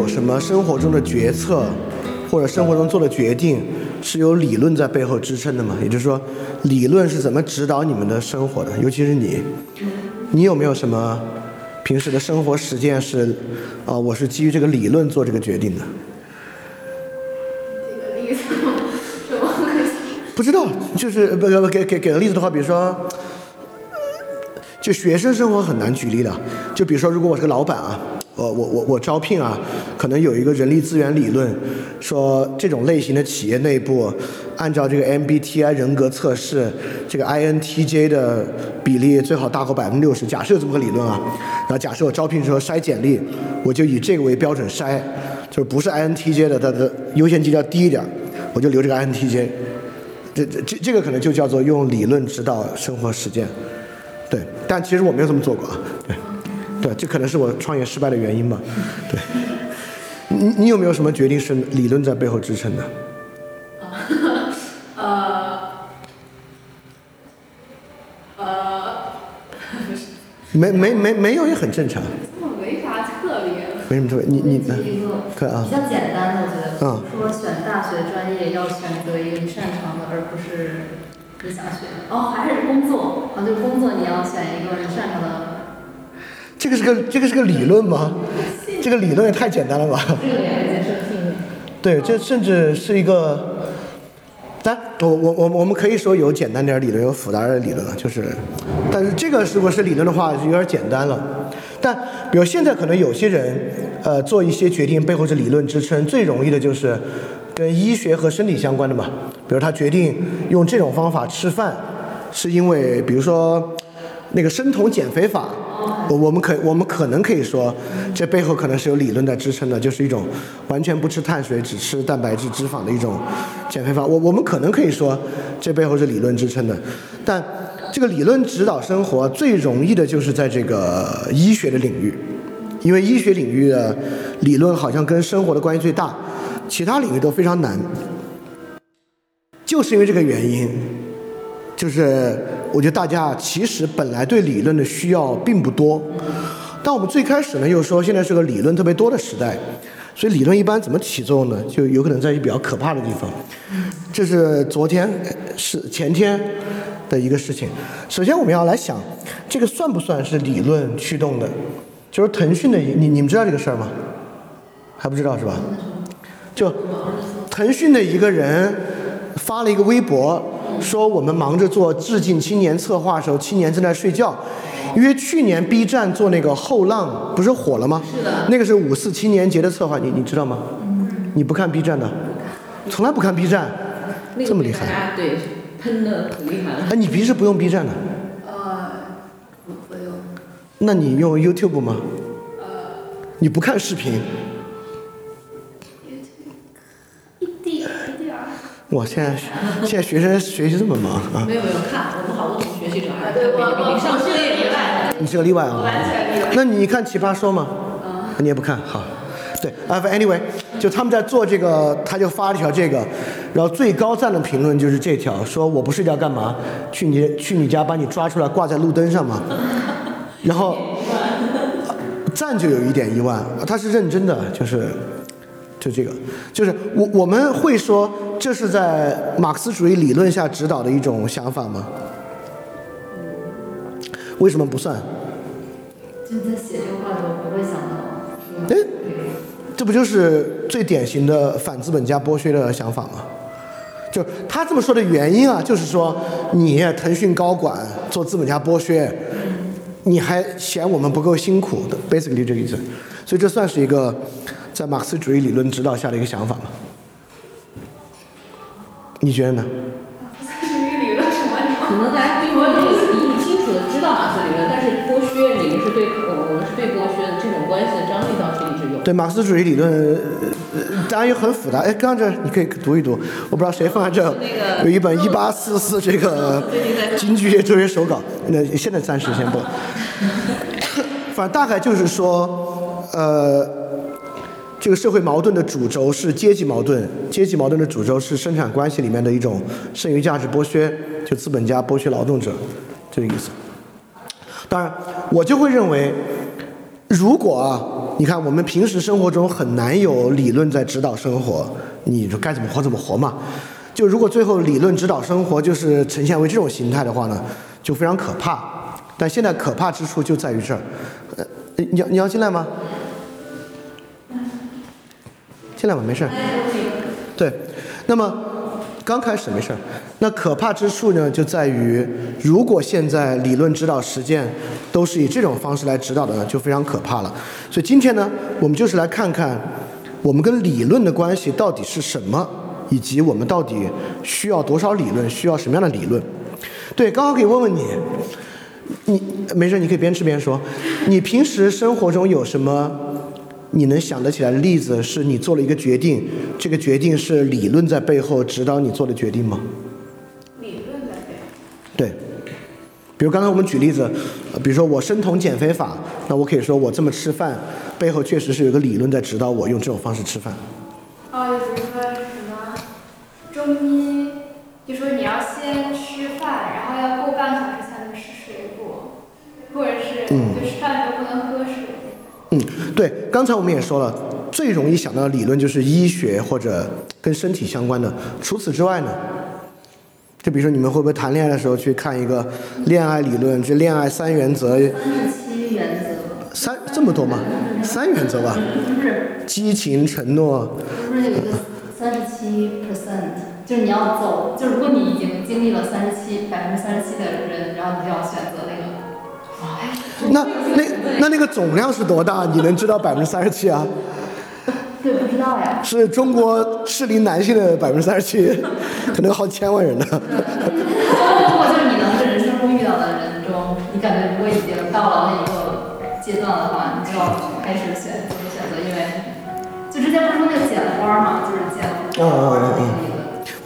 有什么生活中的决策，或者生活中做的决定，是有理论在背后支撑的吗？也就是说，理论是怎么指导你们的生活的？尤其是你，你有没有什么平时的生活实践是，啊、我是基于这个理论做这个决定的？这个例子什么不知道，就是不不给给给个例子的话，比如说，就学生生活很难举例的。就比如说，如果我是个老板啊，我我我我招聘啊，可能有一个人力资源理论，说这种类型的企业内部，按照这个 MBTI 人格测试，这个 INTJ 的比例最好大过百分之六十。假设有这么个理论啊，然后假设我招聘的时候筛简历，我就以这个为标准筛，就是不是 INTJ 的，它的优先级要低一点，我就留这个 INTJ。这这这个可能就叫做用理论指导生活实践，对。但其实我没有这么做过啊，对，对，这可能是我创业失败的原因吧，对。你你有没有什么决定是理论在背后支撑的？呃 呃，没没没没有也很正常，这么没啥特别。没什么特别。你你举一个可以啊比较简单的，我觉得，嗯说选大学专业要选择一个你擅长的，而不是你想学的。哦，还是工作，啊，就是工作你要选一个你擅长的。这个是个这个是个理论吗？这个理论也太简单了吧？对，这甚至是一个，但我我我我们可以说有简单点儿理论，有复杂的理论啊，就是，但是这个如果是理论的话，就有点简单了。但比如现在可能有些人，呃，做一些决定背后是理论支撑，最容易的就是跟医学和身体相关的嘛。比如他决定用这种方法吃饭，是因为比如说那个生酮减肥法，我我们可我们可能可以说，这背后可能是有理论在支撑的，就是一种完全不吃碳水，只吃蛋白质、脂肪的一种减肥法。我我们可能可以说，这背后是理论支撑的，但这个理论指导生活最容易的就是在这个医学的领域，因为医学领域的理论好像跟生活的关系最大，其他领域都非常难。就是因为这个原因，就是我觉得大家其实本来对理论的需要并不多，但我们最开始呢又说现在是个理论特别多的时代，所以理论一般怎么起作用呢？就有可能在一些比较可怕的地方。这是昨天是前天的一个事情。首先我们要来想，这个算不算是理论驱动的？就是腾讯的，你你们知道这个事儿吗？还不知道是吧？就腾讯的一个人发了一个微博，说我们忙着做致敬青年策划的时候，青年正在睡觉。因为去年 B 站做那个后浪不是火了吗？是的那个是五四青年节的策划，你你知道吗？你不看 B 站的，从来不看 B 站，那个这么厉害大家对喷的很厉害了。哎，你平时不用 B 站的，呃，不不用，那你用 YouTube 吗？呃你不看视频？儿。哇，现在现在学生学习这么忙啊！没有没有看，我们好多同学去找还对我看我你上我是课也例外，你是个例外啊。完全例外。那你看《奇葩说》吗？你也不看，好。对啊反，anyway，就他们在做这个，他就发了一条这个，然后最高赞的评论就是这条，说我不睡觉干嘛？去你去你家把你抓出来挂在路灯上嘛。然后 赞就有一点一万，他是认真的，就是就这个，就是我我们会说这是在马克思主义理论下指导的一种想法吗？为什么不算？就在写这个话的时候不会想到。哎，这不就是最典型的反资本家剥削的想法吗？就他这么说的原因啊，就是说你腾讯高管做资本家剥削，你还嫌我们不够辛苦的，basically 这个意思。所以这算是一个在马克思主义理论指导下的一个想法吗？你觉得呢？至于理论什么你可能大家并不一定清楚的知道马克思理论，但是剥削你们是对我我们是对剥削的这种关系的张力倒是一直有。对马克思主义理论，呃，当然也很复杂。哎，刚刚这你可以读一读，我不知道谁放在这，有一本一八四四这个京剧乐哲学手稿，那现在暂时先不。反正大概就是说，呃，这个社会矛盾的主轴是阶级矛盾，阶级矛盾的主轴是生产关系里面的一种剩余价值剥削，就资本家剥削劳动者，这个意思。当然，我就会认为，如果啊，你看我们平时生活中很难有理论在指导生活，你就该怎么活怎么活嘛。就如果最后理论指导生活就是呈现为这种形态的话呢，就非常可怕。但现在可怕之处就在于这儿，呃，你你要进来吗？进来吧，没事儿。对，那么刚开始没事儿。那可怕之处呢，就在于如果现在理论指导实践都是以这种方式来指导的呢，就非常可怕了。所以今天呢，我们就是来看看我们跟理论的关系到底是什么，以及我们到底需要多少理论，需要什么样的理论。对，刚好可以问问你，你没事，你可以边吃边说。你平时生活中有什么你能想得起来的例子，是你做了一个决定，这个决定是理论在背后指导你做的决定吗？理论在背后。对，比如刚才我们举例子，呃比如说我生酮减肥法，那我可以说我这么吃饭，背后确实是有一个理论在指导我用这种方式吃饭。哦，就比如说什么中医，就说你要先吃饭，然后要过半个小时才能吃水果，或者是嗯就吃饭都不能喝水。嗯，对，刚才我们也说了，最容易想到的理论就是医学或者跟身体相关的。除此之外呢，就比如说你们会不会谈恋爱的时候去看一个恋爱理论，这恋爱三原则，三十七原则，三这么多吗？三原则吧，不是激情、承诺，不是有一个三十七 percent，就是你要走，就如果你已经经历了三十七百分之三十七的人，然后你就要选择那。那那那那个总量是多大？你能知道百分之三十七啊？对，不知道呀。是中国适龄男性的百分之三十七，可能好几千万人呢。如果就是你能在人生中遇到的人中，你感觉如果已经到了那一个阶段的话，你就要开始选做出选择，因为就之前不是说那个剪花嘛，就是剪花的那个理论。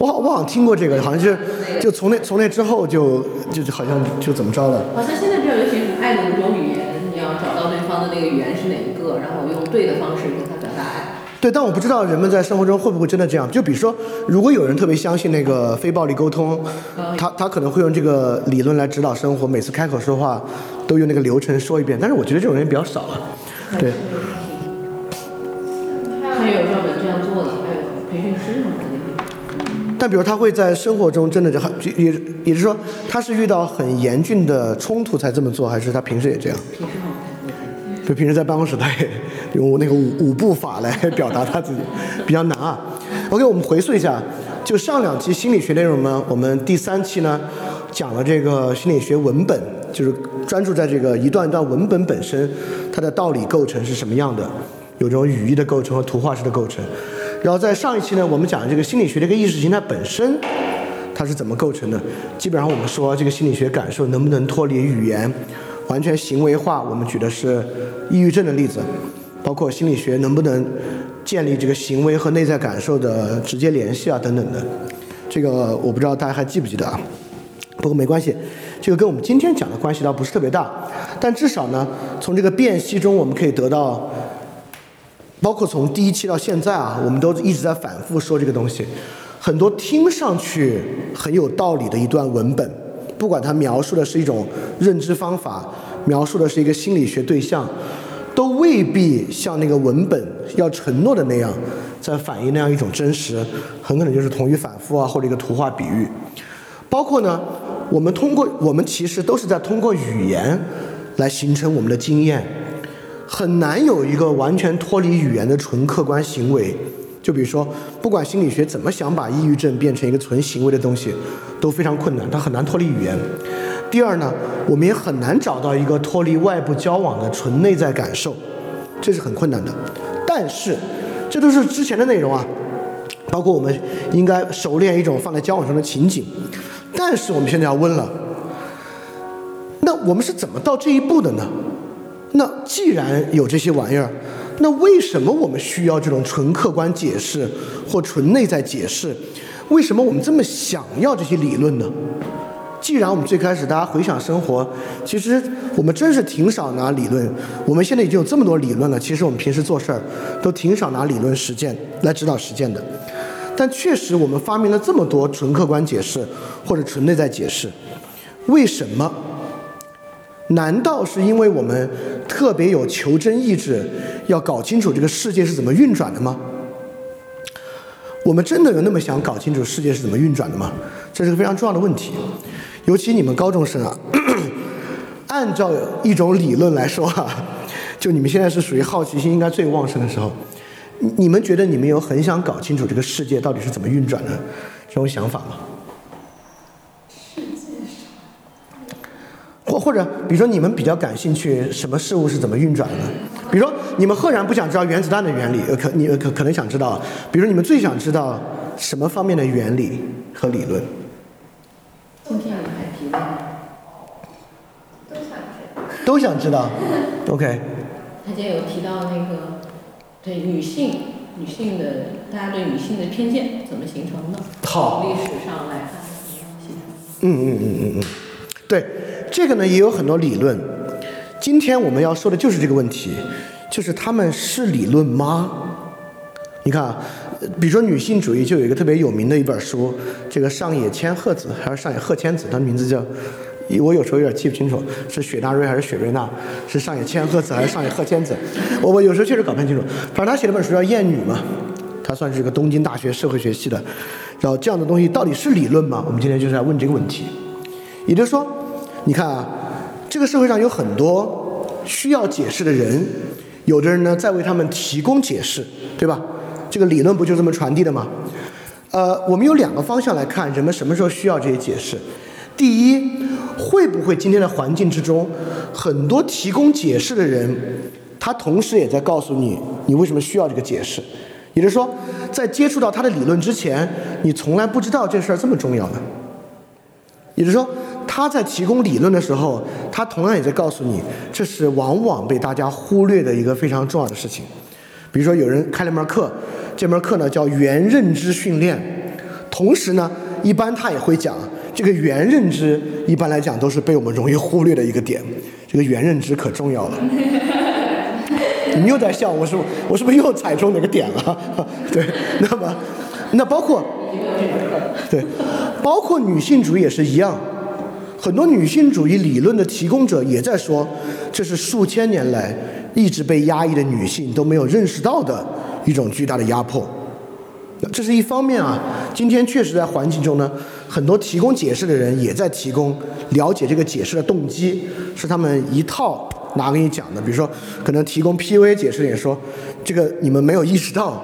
我好我好像听过这个，好像是就从那从那之后就就就好像就怎么着了。好像现在比较流行很爱的五种语言，你要找到对方的那个语言是哪一个，然后用对的方式跟他表达爱。对，但我不知道人们在生活中会不会真的这样。就比如说，如果有人特别相信那个非暴力沟通，他他可能会用这个理论来指导生活，每次开口说话都用那个流程说一遍。但是我觉得这种人比较少了。对，但比如他会在生活中真的就很也也就是说，他是遇到很严峻的冲突才这么做，还是他平时也这样？平时好看。就平时在办公室，他也用那个五五步法来表达他自己，比较难啊。OK，我们回溯一下，就上两期心理学内容呢，我们第三期呢讲了这个心理学文本，就是专注在这个一段一段文本本身，它的道理构成是什么样的，有这种语义的构成和图画式的构成。然后在上一期呢，我们讲这个心理学这个意识形态本身，它是怎么构成的。基本上我们说这个心理学感受能不能脱离语言，完全行为化。我们举的是抑郁症的例子，包括心理学能不能建立这个行为和内在感受的直接联系啊等等的。这个我不知道大家还记不记得啊？不过没关系，这个跟我们今天讲的关系倒不是特别大，但至少呢，从这个辨析中我们可以得到。包括从第一期到现在啊，我们都一直在反复说这个东西，很多听上去很有道理的一段文本，不管它描述的是一种认知方法，描述的是一个心理学对象，都未必像那个文本要承诺的那样，在反映那样一种真实，很可能就是同语反复啊，或者一个图画比喻。包括呢，我们通过我们其实都是在通过语言来形成我们的经验。很难有一个完全脱离语言的纯客观行为，就比如说，不管心理学怎么想把抑郁症变成一个纯行为的东西，都非常困难，它很难脱离语言。第二呢，我们也很难找到一个脱离外部交往的纯内在感受，这是很困难的。但是，这都是之前的内容啊，包括我们应该熟练一种放在交往中的情景。但是我们现在要问了，那我们是怎么到这一步的呢？那既然有这些玩意儿，那为什么我们需要这种纯客观解释或纯内在解释？为什么我们这么想要这些理论呢？既然我们最开始大家回想生活，其实我们真是挺少拿理论。我们现在已经有这么多理论了，其实我们平时做事儿都挺少拿理论实践来指导实践的。但确实，我们发明了这么多纯客观解释或者纯内在解释，为什么？难道是因为我们特别有求真意志，要搞清楚这个世界是怎么运转的吗？我们真的有那么想搞清楚世界是怎么运转的吗？这是个非常重要的问题。尤其你们高中生啊，按照一种理论来说啊，就你们现在是属于好奇心应该最旺盛的时候，你你们觉得你们有很想搞清楚这个世界到底是怎么运转的这种想法吗？或或者，比如说你们比较感兴趣什么事物是怎么运转的？比如说你们赫然不想知道原子弹的原理，呃，可你可可能想知道，比如说你们最想知道什么方面的原理和理论？今天我们还提了，都想知道。都想知道，OK，他今天有提到那个对女性女性的大家对女性的偏见怎么形成的？好历史上来看？嗯嗯嗯嗯嗯，对，这个呢也有很多理论。今天我们要说的就是这个问题，就是他们是理论吗？你看啊，比如说女性主义就有一个特别有名的一本书，这个上野千鹤子还是上野鹤千子，她的名字叫，我有时候有点记不清楚，是雪纳瑞还是雪瑞娜，是上野千鹤子还是上野鹤千子，我我有时候确实搞不太清楚。反正她写了本书叫《厌女》嘛，她算是个东京大学社会学系的，然后这样的东西到底是理论吗？我们今天就是来问这个问题。也就是说，你看啊，这个社会上有很多需要解释的人，有的人呢在为他们提供解释，对吧？这个理论不就这么传递的吗？呃，我们有两个方向来看，人们什么时候需要这些解释。第一，会不会今天的环境之中，很多提供解释的人，他同时也在告诉你，你为什么需要这个解释？也就是说，在接触到他的理论之前，你从来不知道这事儿这么重要的。也就是说，他在提供理论的时候，他同样也在告诉你，这是往往被大家忽略的一个非常重要的事情。比如说，有人开了门课，这门课呢叫原认知训练，同时呢，一般他也会讲这个原认知，一般来讲都是被我们容易忽略的一个点。这个原认知可重要了。你又在笑，我是我是不是又踩中哪个点了？对，那么那包括对，包括女性主义也是一样，很多女性主义理论的提供者也在说，这是数千年来一直被压抑的女性都没有认识到的一种巨大的压迫。这是一方面啊，今天确实在环境中呢，很多提供解释的人也在提供了解这个解释的动机，是他们一套拿给你讲的。比如说，可能提供 PUA 解释也说，这个你们没有意识到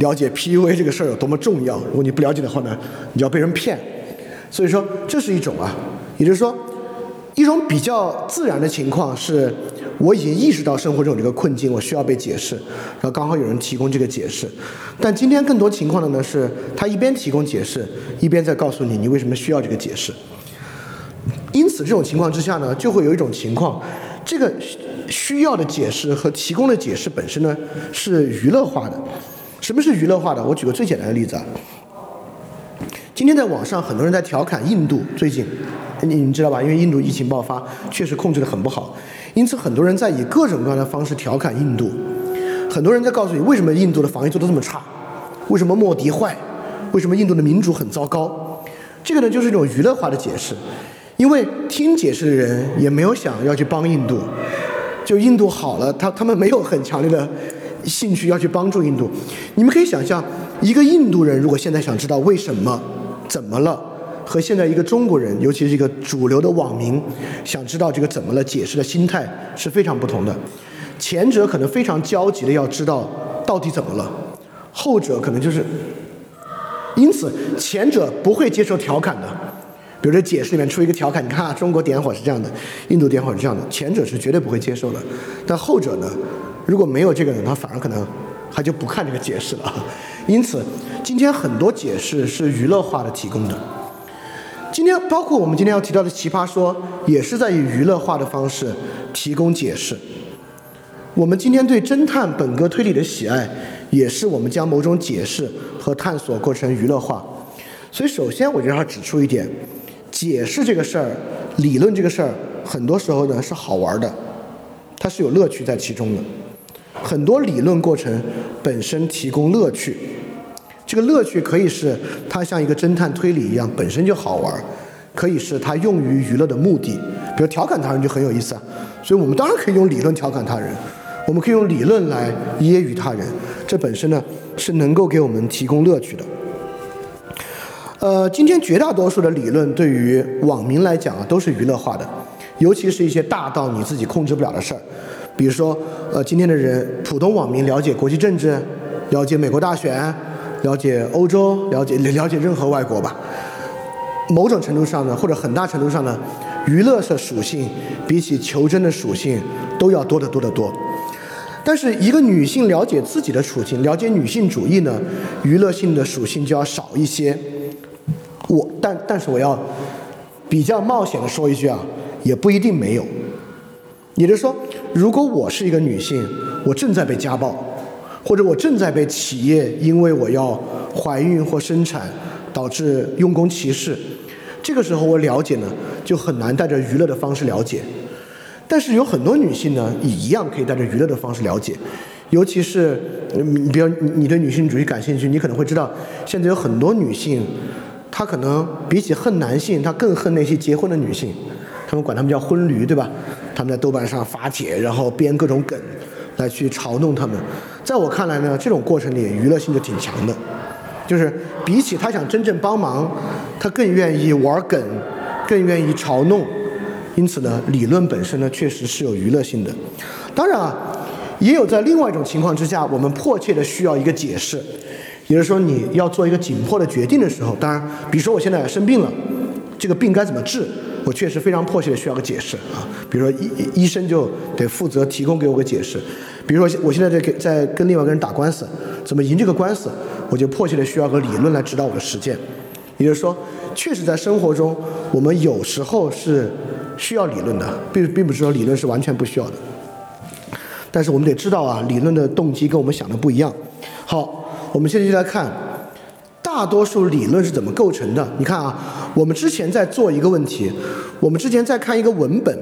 了解 PUA 这个事儿有多么重要，如果你不了解的话呢，你就要被人骗。所以说，这是一种啊，也就是说，一种比较自然的情况是，我已经意识到生活中有这个困境，我需要被解释，然后刚好有人提供这个解释。但今天更多情况的呢，是他一边提供解释，一边在告诉你你为什么需要这个解释。因此，这种情况之下呢，就会有一种情况，这个需要的解释和提供的解释本身呢是娱乐化的。什么是娱乐化的？我举个最简单的例子啊。今天在网上很多人在调侃印度，最近你你知道吧？因为印度疫情爆发，确实控制得很不好，因此很多人在以各种各样的方式调侃印度。很多人在告诉你，为什么印度的防疫做得这么差？为什么莫迪坏？为什么印度的民主很糟糕？这个呢，就是一种娱乐化的解释，因为听解释的人也没有想要去帮印度，就印度好了，他他们没有很强烈的兴趣要去帮助印度。你们可以想象，一个印度人如果现在想知道为什么、怎么了，和现在一个中国人，尤其是一个主流的网民，想知道这个怎么了解释的心态是非常不同的。前者可能非常焦急的要知道到底怎么了，后者可能就是，因此前者不会接受调侃的。比如说解释里面出一个调侃，你看啊，中国点火是这样的，印度点火是这样的，前者是绝对不会接受的。但后者呢，如果没有这个人，他反而可能他就不看这个解释了。因此，今天很多解释是娱乐化的提供的。今天包括我们今天要提到的奇葩说，也是在以娱乐化的方式提供解释。我们今天对侦探本格推理的喜爱，也是我们将某种解释和探索过程娱乐化。所以，首先我就要指出一点：解释这个事儿、理论这个事儿，很多时候呢是好玩的，它是有乐趣在其中的。很多理论过程本身提供乐趣，这个乐趣可以是它像一个侦探推理一样本身就好玩，可以是它用于娱乐的目的，比如调侃他人就很有意思啊。所以我们当然可以用理论调侃他人，我们可以用理论来揶揄他人，这本身呢是能够给我们提供乐趣的。呃，今天绝大多数的理论对于网民来讲啊，都是娱乐化的，尤其是一些大到你自己控制不了的事儿，比如说，呃，今天的人普通网民了解国际政治，了解美国大选，了解欧洲，了解 了解任何外国吧。某种程度上呢，或者很大程度上呢，娱乐的属性比起求真的属性都要多得多得多。但是一个女性了解自己的处境，了解女性主义呢，娱乐性的属性就要少一些。我但但是我要比较冒险的说一句啊，也不一定没有。也就是说，如果我是一个女性，我正在被家暴，或者我正在被企业因为我要怀孕或生产导致用工歧视，这个时候我了解呢，就很难带着娱乐的方式了解。但是有很多女性呢，也一样可以带着娱乐的方式了解。尤其是你，比如你你对女性主义感兴趣，你可能会知道，现在有很多女性，她可能比起恨男性，她更恨那些结婚的女性。他们管他们叫婚驴，对吧？他们在豆瓣上发帖，然后编各种梗，来去嘲弄他们。在我看来呢，这种过程里娱乐性就挺强的，就是比起他想真正帮忙，他更愿意玩梗，更愿意嘲弄。因此呢，理论本身呢确实是有娱乐性的。当然啊，也有在另外一种情况之下，我们迫切的需要一个解释，也就是说你要做一个紧迫的决定的时候，当然，比如说我现在生病了，这个病该怎么治？我确实非常迫切的需要个解释啊，比如说医医生就得负责提供给我个解释，比如说我现在在给在跟另外一个人打官司，怎么赢这个官司，我就迫切的需要个理论来指导我的实践。也就是说，确实在生活中，我们有时候是需要理论的，并并不是说理论是完全不需要的。但是我们得知道啊，理论的动机跟我们想的不一样。好，我们现在就来看。大多数理论是怎么构成的？你看啊，我们之前在做一个问题，我们之前在看一个文本，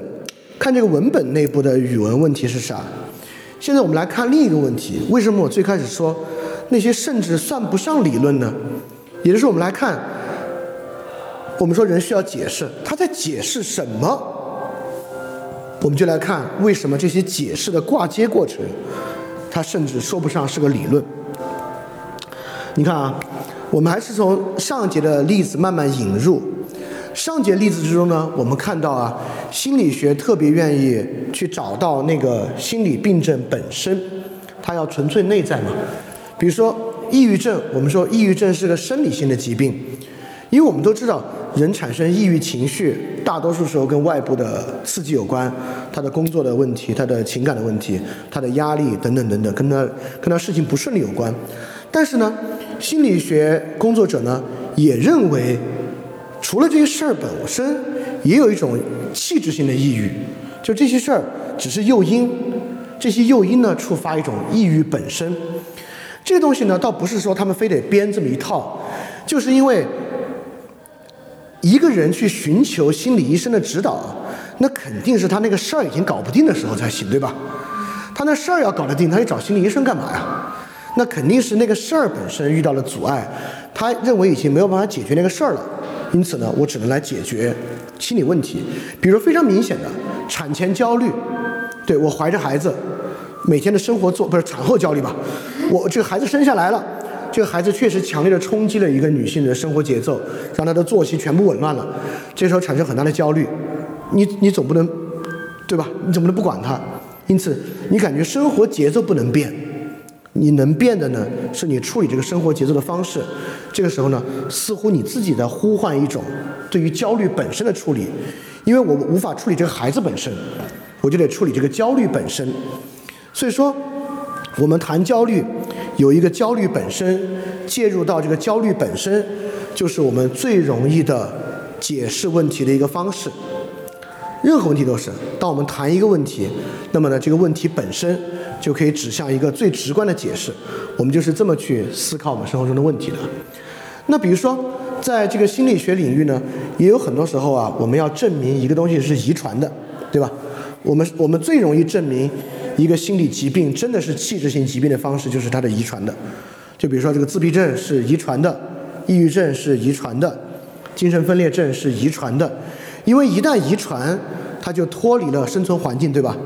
看这个文本内部的语文问题是啥？现在我们来看另一个问题：为什么我最开始说那些甚至算不上理论呢？也就是我们来看，我们说人需要解释，他在解释什么？我们就来看为什么这些解释的挂接过程，它甚至说不上是个理论。你看啊。我们还是从上节的例子慢慢引入。上节例子之中呢，我们看到啊，心理学特别愿意去找到那个心理病症本身，它要纯粹内在嘛。比如说抑郁症，我们说抑郁症是个生理性的疾病，因为我们都知道，人产生抑郁情绪，大多数时候跟外部的刺激有关，他的工作的问题，他的情感的问题，他的压力等等等等，跟他跟他事情不顺利有关。但是呢，心理学工作者呢也认为，除了这些事儿本身，也有一种气质性的抑郁，就这些事儿只是诱因，这些诱因呢触发一种抑郁本身。这东西呢，倒不是说他们非得编这么一套，就是因为一个人去寻求心理医生的指导，那肯定是他那个事儿已经搞不定的时候才行，对吧？他那事儿要搞得定，他去找心理医生干嘛呀？那肯定是那个事儿本身遇到了阻碍，他认为已经没有办法解决那个事儿了，因此呢，我只能来解决心理问题。比如非常明显的产前焦虑，对我怀着孩子，每天的生活做不是产后焦虑吧？我这个孩子生下来了，这个孩子确实强烈的冲击了一个女性的生活节奏，让她的作息全部紊乱了，这时候产生很大的焦虑，你你总不能，对吧？你总不能不管她，因此你感觉生活节奏不能变。你能变的呢，是你处理这个生活节奏的方式。这个时候呢，似乎你自己在呼唤一种对于焦虑本身的处理，因为我无法处理这个孩子本身，我就得处理这个焦虑本身。所以说，我们谈焦虑，有一个焦虑本身介入到这个焦虑本身，就是我们最容易的解释问题的一个方式。任何问题都是，当我们谈一个问题，那么呢，这个问题本身就可以指向一个最直观的解释。我们就是这么去思考我们生活中的问题的。那比如说，在这个心理学领域呢，也有很多时候啊，我们要证明一个东西是遗传的，对吧？我们我们最容易证明一个心理疾病真的是器质性疾病的方式，就是它的遗传的。就比如说这个自闭症是遗传的，抑郁症是遗传的，精神分裂症是遗传的。因为一旦遗传，它就脱离了生存环境，对吧？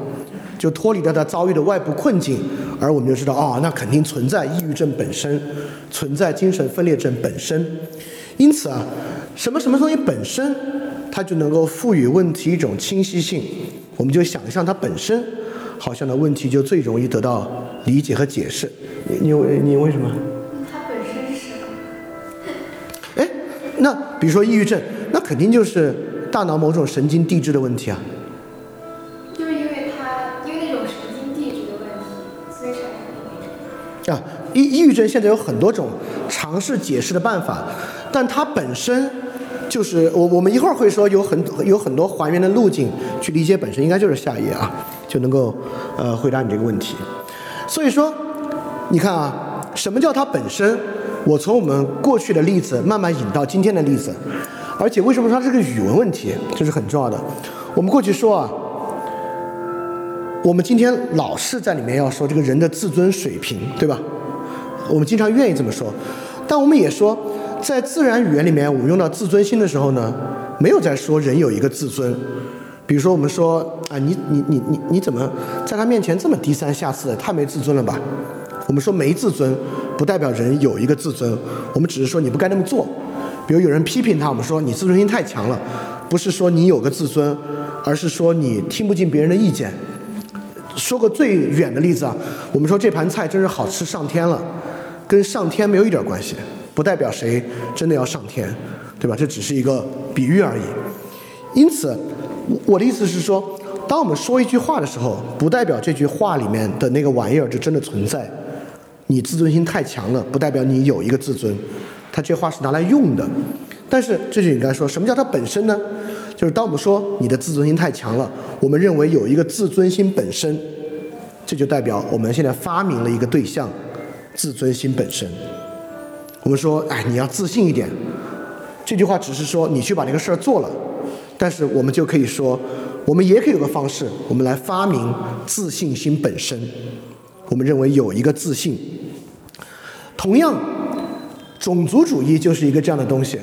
就脱离了他遭遇的外部困境，而我们就知道，哦，那肯定存在抑郁症本身，存在精神分裂症本身。因此啊，什么什么东西本身，它就能够赋予问题一种清晰性，我们就想象它本身，好像的问题就最容易得到理解和解释。你你你为什么？它本身是？哎，那比如说抑郁症，那肯定就是大脑某种神经递质的问题啊。就是因为它因为那种神经递质的问题，所以产生抑郁症。啊，抑抑郁症现在有很多种尝试解释的办法，但它本身就是我我们一会儿会说有很有很多还原的路径去理解本身，应该就是下一页啊就能够呃回答你这个问题。所以说，你看啊，什么叫它本身？我从我们过去的例子慢慢引到今天的例子，而且为什么说它是个语文问题，这是很重要的。我们过去说啊，我们今天老是在里面要说这个人的自尊水平，对吧？我们经常愿意这么说，但我们也说，在自然语言里面，我们用到自尊心的时候呢，没有在说人有一个自尊。比如说，我们说啊，你你你你你怎么在他面前这么低三下四的，太没自尊了吧？我们说没自尊，不代表人有一个自尊，我们只是说你不该那么做。比如有人批评他，我们说你自尊心太强了，不是说你有个自尊，而是说你听不进别人的意见。说个最远的例子啊，我们说这盘菜真是好吃上天了，跟上天没有一点关系，不代表谁真的要上天，对吧？这只是一个比喻而已。因此，我的意思是说，当我们说一句话的时候，不代表这句话里面的那个玩意儿就真的存在。你自尊心太强了，不代表你有一个自尊，它这话是拿来用的。但是这就应该说什么叫它本身呢？就是当我们说你的自尊心太强了，我们认为有一个自尊心本身，这就代表我们现在发明了一个对象，自尊心本身。我们说，哎，你要自信一点。这句话只是说你去把这个事儿做了，但是我们就可以说，我们也可以有个方式，我们来发明自信心本身。我们认为有一个自信。同样，种族主义就是一个这样的东西。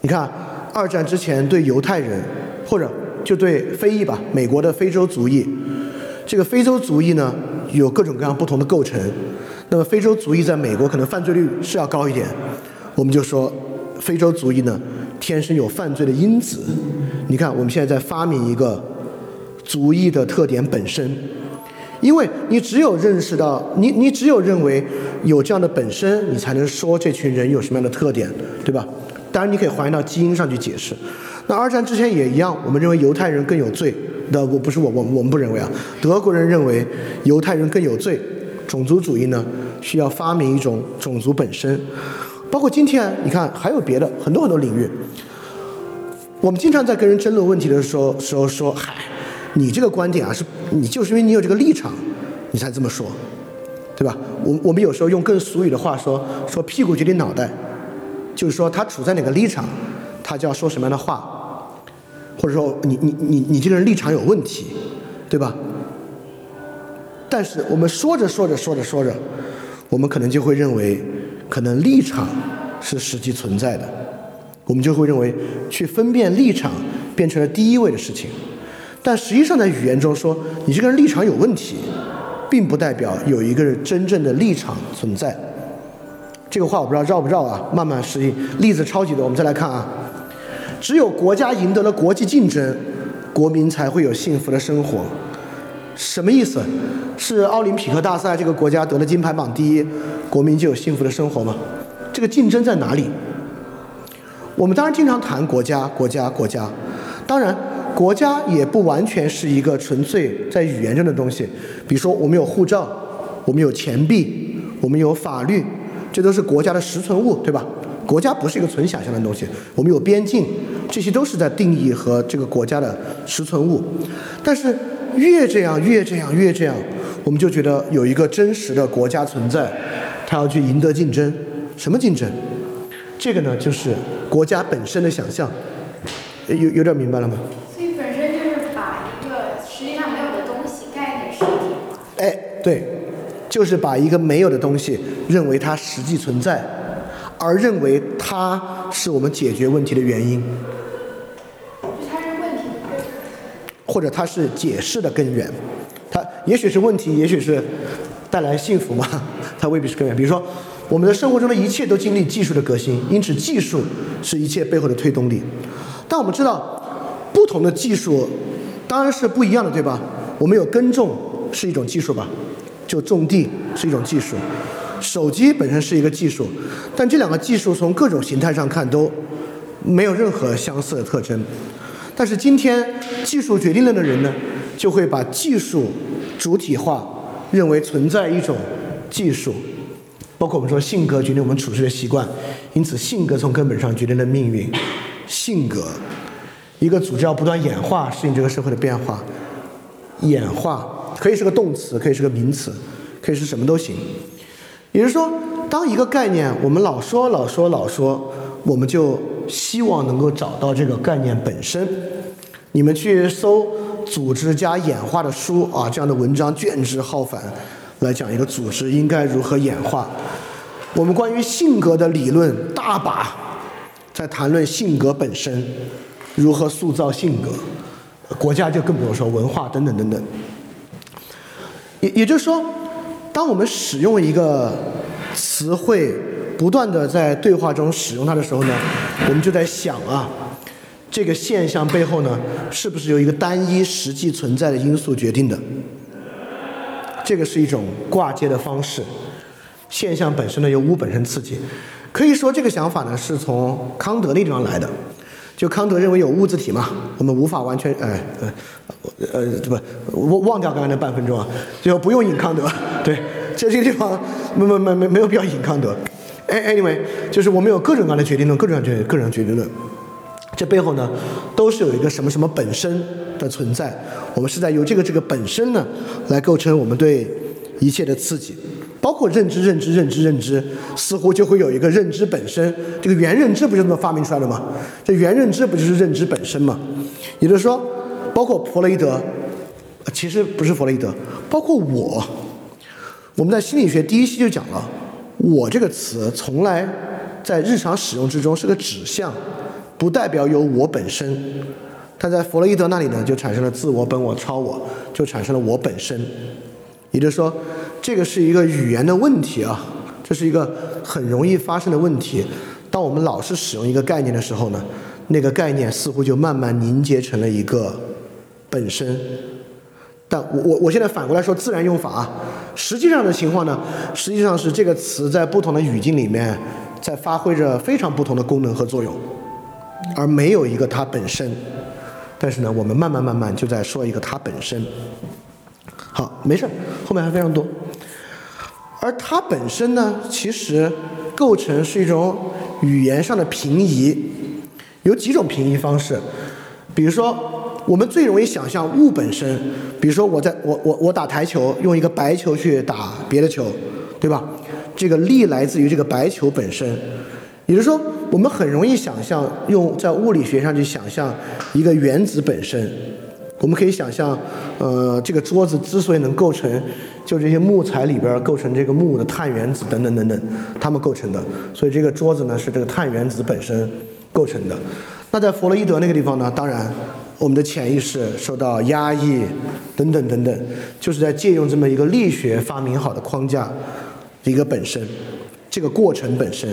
你看，二战之前对犹太人，或者就对非裔吧，美国的非洲族裔，这个非洲族裔呢有各种各样不同的构成。那么非洲族裔在美国可能犯罪率是要高一点，我们就说非洲族裔呢天生有犯罪的因子。你看，我们现在在发明一个族裔的特点本身。因为你只有认识到，你你只有认为有这样的本身，你才能说这群人有什么样的特点，对吧？当然，你可以还原到基因上去解释。那二战之前也一样，我们认为犹太人更有罪。那我不是我我我们不认为啊，德国人认为犹太人更有罪。种族主义呢，需要发明一种种族本身。包括今天，你看还有别的很多很多领域。我们经常在跟人争论问题的时候时候说，嗨。你这个观点啊，是你就是因为你有这个立场，你才这么说，对吧？我我们有时候用更俗语的话说，说屁股决定脑袋，就是说他处在哪个立场，他就要说什么样的话，或者说你你你你这个人立场有问题，对吧？但是我们说着说着说着说着，我们可能就会认为，可能立场是实际存在的，我们就会认为去分辨立场变成了第一位的事情。但实际上，在语言中说你这个人立场有问题，并不代表有一个真正的立场存在。这个话我不知道绕不绕啊？慢慢适应。例子超级多，我们再来看啊。只有国家赢得了国际竞争，国民才会有幸福的生活。什么意思？是奥林匹克大赛这个国家得了金牌榜第一，国民就有幸福的生活吗？这个竞争在哪里？我们当然经常谈国家，国家，国家。当然。国家也不完全是一个纯粹在语言上的东西，比如说我们有护照，我们有钱币，我们有法律，这都是国家的实存物，对吧？国家不是一个纯想象的东西，我们有边境，这些都是在定义和这个国家的实存物。但是越这样越这样越这样，我们就觉得有一个真实的国家存在，它要去赢得竞争，什么竞争？这个呢，就是国家本身的想象，有有点明白了吗？对，就是把一个没有的东西认为它实际存在，而认为它是我们解决问题的原因。它是问题或者它是解释的根源。它也许是问题，也许是带来幸福嘛，它未必是根源。比如说，我们的生活中的一切都经历技术的革新，因此技术是一切背后的推动力。但我们知道，不同的技术当然是不一样的，对吧？我们有耕种是一种技术吧，就种地是一种技术，手机本身是一个技术，但这两个技术从各种形态上看都没有任何相似的特征。但是今天技术决定论的人呢，就会把技术主体化，认为存在一种技术，包括我们说性格决定我们处事的习惯，因此性格从根本上决定了命运。性格，一个组织要不断演化，适应这个社会的变化。演化可以是个动词，可以是个名词，可以是什么都行。也就是说，当一个概念我们老说老说老说，我们就希望能够找到这个概念本身。你们去搜组织加演化的书啊，这样的文章卷帙浩繁，来讲一个组织应该如何演化。我们关于性格的理论大把，在谈论性格本身如何塑造性格。国家就更不用说文化等等等等。也也就是说，当我们使用一个词汇，不断的在对话中使用它的时候呢，我们就在想啊，这个现象背后呢，是不是由一个单一实际存在的因素决定的？这个是一种挂接的方式。现象本身呢，由物本身刺激。可以说，这个想法呢，是从康德那地方来的。就康德认为有物自体嘛，我们无法完全，哎，呃，呃，不，忘忘掉刚才那半分钟啊，就不用引康德，对，在这个地方没没没没没有必要引康德。哎，anyway，就是我们有各种各样的决定论，各种各样的个人决定论，这背后呢，都是有一个什么什么本身的存在，我们是在由这个这个本身呢，来构成我们对一切的刺激。包括认知、认知、认知、认知，似乎就会有一个认知本身。这个原认知不就这么发明出来的吗？这原认知不就是认知本身吗？也就是说，包括弗洛伊德，其实不是弗洛伊德，包括我，我们在心理学第一期就讲了，我这个词从来在日常使用之中是个指向，不代表有我本身。但在弗洛伊德那里呢，就产生了自我、本我、超我，就产生了我本身。也就是说。这个是一个语言的问题啊，这是一个很容易发生的问题。当我们老是使用一个概念的时候呢，那个概念似乎就慢慢凝结成了一个本身。但我我我现在反过来说自然用法啊，实际上的情况呢，实际上是这个词在不同的语境里面在发挥着非常不同的功能和作用，而没有一个它本身。但是呢，我们慢慢慢慢就在说一个它本身。好，没事儿后面还非常多。而它本身呢，其实构成是一种语言上的平移，有几种平移方式。比如说，我们最容易想象物本身，比如说我在我我我打台球，用一个白球去打别的球，对吧？这个力来自于这个白球本身。也就是说，我们很容易想象用在物理学上去想象一个原子本身。我们可以想象，呃，这个桌子之所以能构成，就这些木材里边构成这个木的碳原子等等等等，它们构成的。所以这个桌子呢是这个碳原子本身构成的。那在弗洛伊德那个地方呢，当然我们的潜意识受到压抑等等等等，就是在借用这么一个力学发明好的框架一个本身，这个过程本身。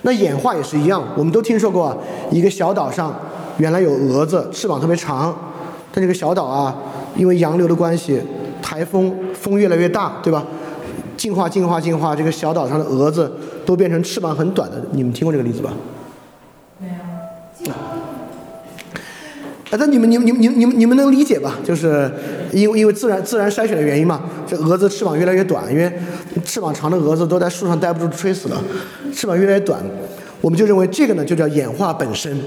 那演化也是一样，我们都听说过一个小岛上原来有蛾子，翅膀特别长。但这个小岛啊，因为洋流的关系，台风风越来越大，对吧？进化进化进化，这个小岛上的蛾子都变成翅膀很短的。你们听过这个例子吧？那你们你们你们你们你们能理解吧？就是因为因为自然自然筛选的原因嘛，这蛾子翅膀越来越短，因为翅膀长的蛾子都在树上待不住，吹死了。翅膀越来越短，我们就认为这个呢就叫演化本身。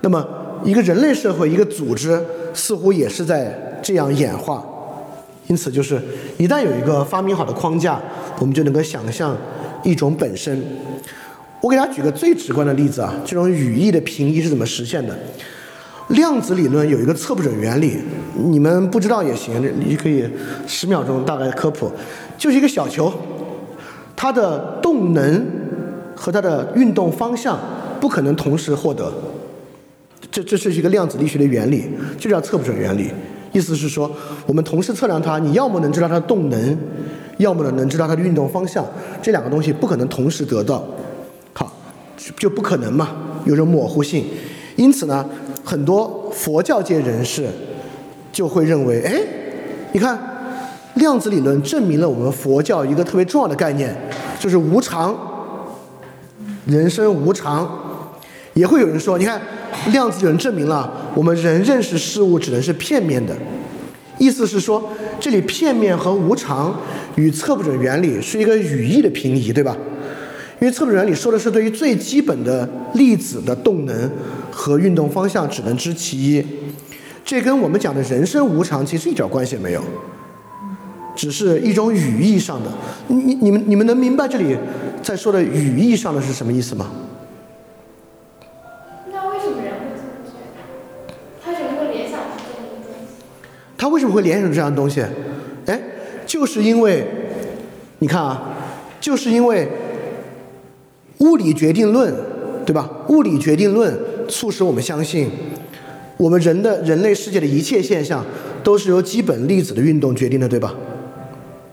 那么一个人类社会，一个组织。似乎也是在这样演化，因此就是一旦有一个发明好的框架，我们就能够想象一种本身。我给大家举个最直观的例子啊，这种语义的平移是怎么实现的？量子理论有一个测不准原理，你们不知道也行，你可以十秒钟大概科普，就是一个小球，它的动能和它的运动方向不可能同时获得。这这是一个量子力学的原理，就叫测不准原理。意思是说，我们同时测量它，你要么能知道它的动能，要么呢能知道它的运动方向，这两个东西不可能同时得到。好，就不可能嘛，有种模糊性。因此呢，很多佛教界人士就会认为，哎，你看，量子理论证明了我们佛教一个特别重要的概念，就是无常，人生无常。也会有人说，你看，量子理论证明了我们人认识事物只能是片面的，意思是说，这里片面和无常与测不准原理是一个语义的平移，对吧？因为测不准原理说的是对于最基本的粒子的动能和运动方向只能知其一，这跟我们讲的人生无常其实一点关系也没有，只是一种语义上的。你你你们你们能明白这里在说的语义上的是什么意思吗？那为什么人会这么觉得？他怎么会联想出这东西？他为什么会联想出这样的东西？哎，就是因为，你看啊，就是因为物理决定论，对吧？物理决定论促使我们相信，我们人的人类世界的一切现象都是由基本粒子的运动决定的，对吧？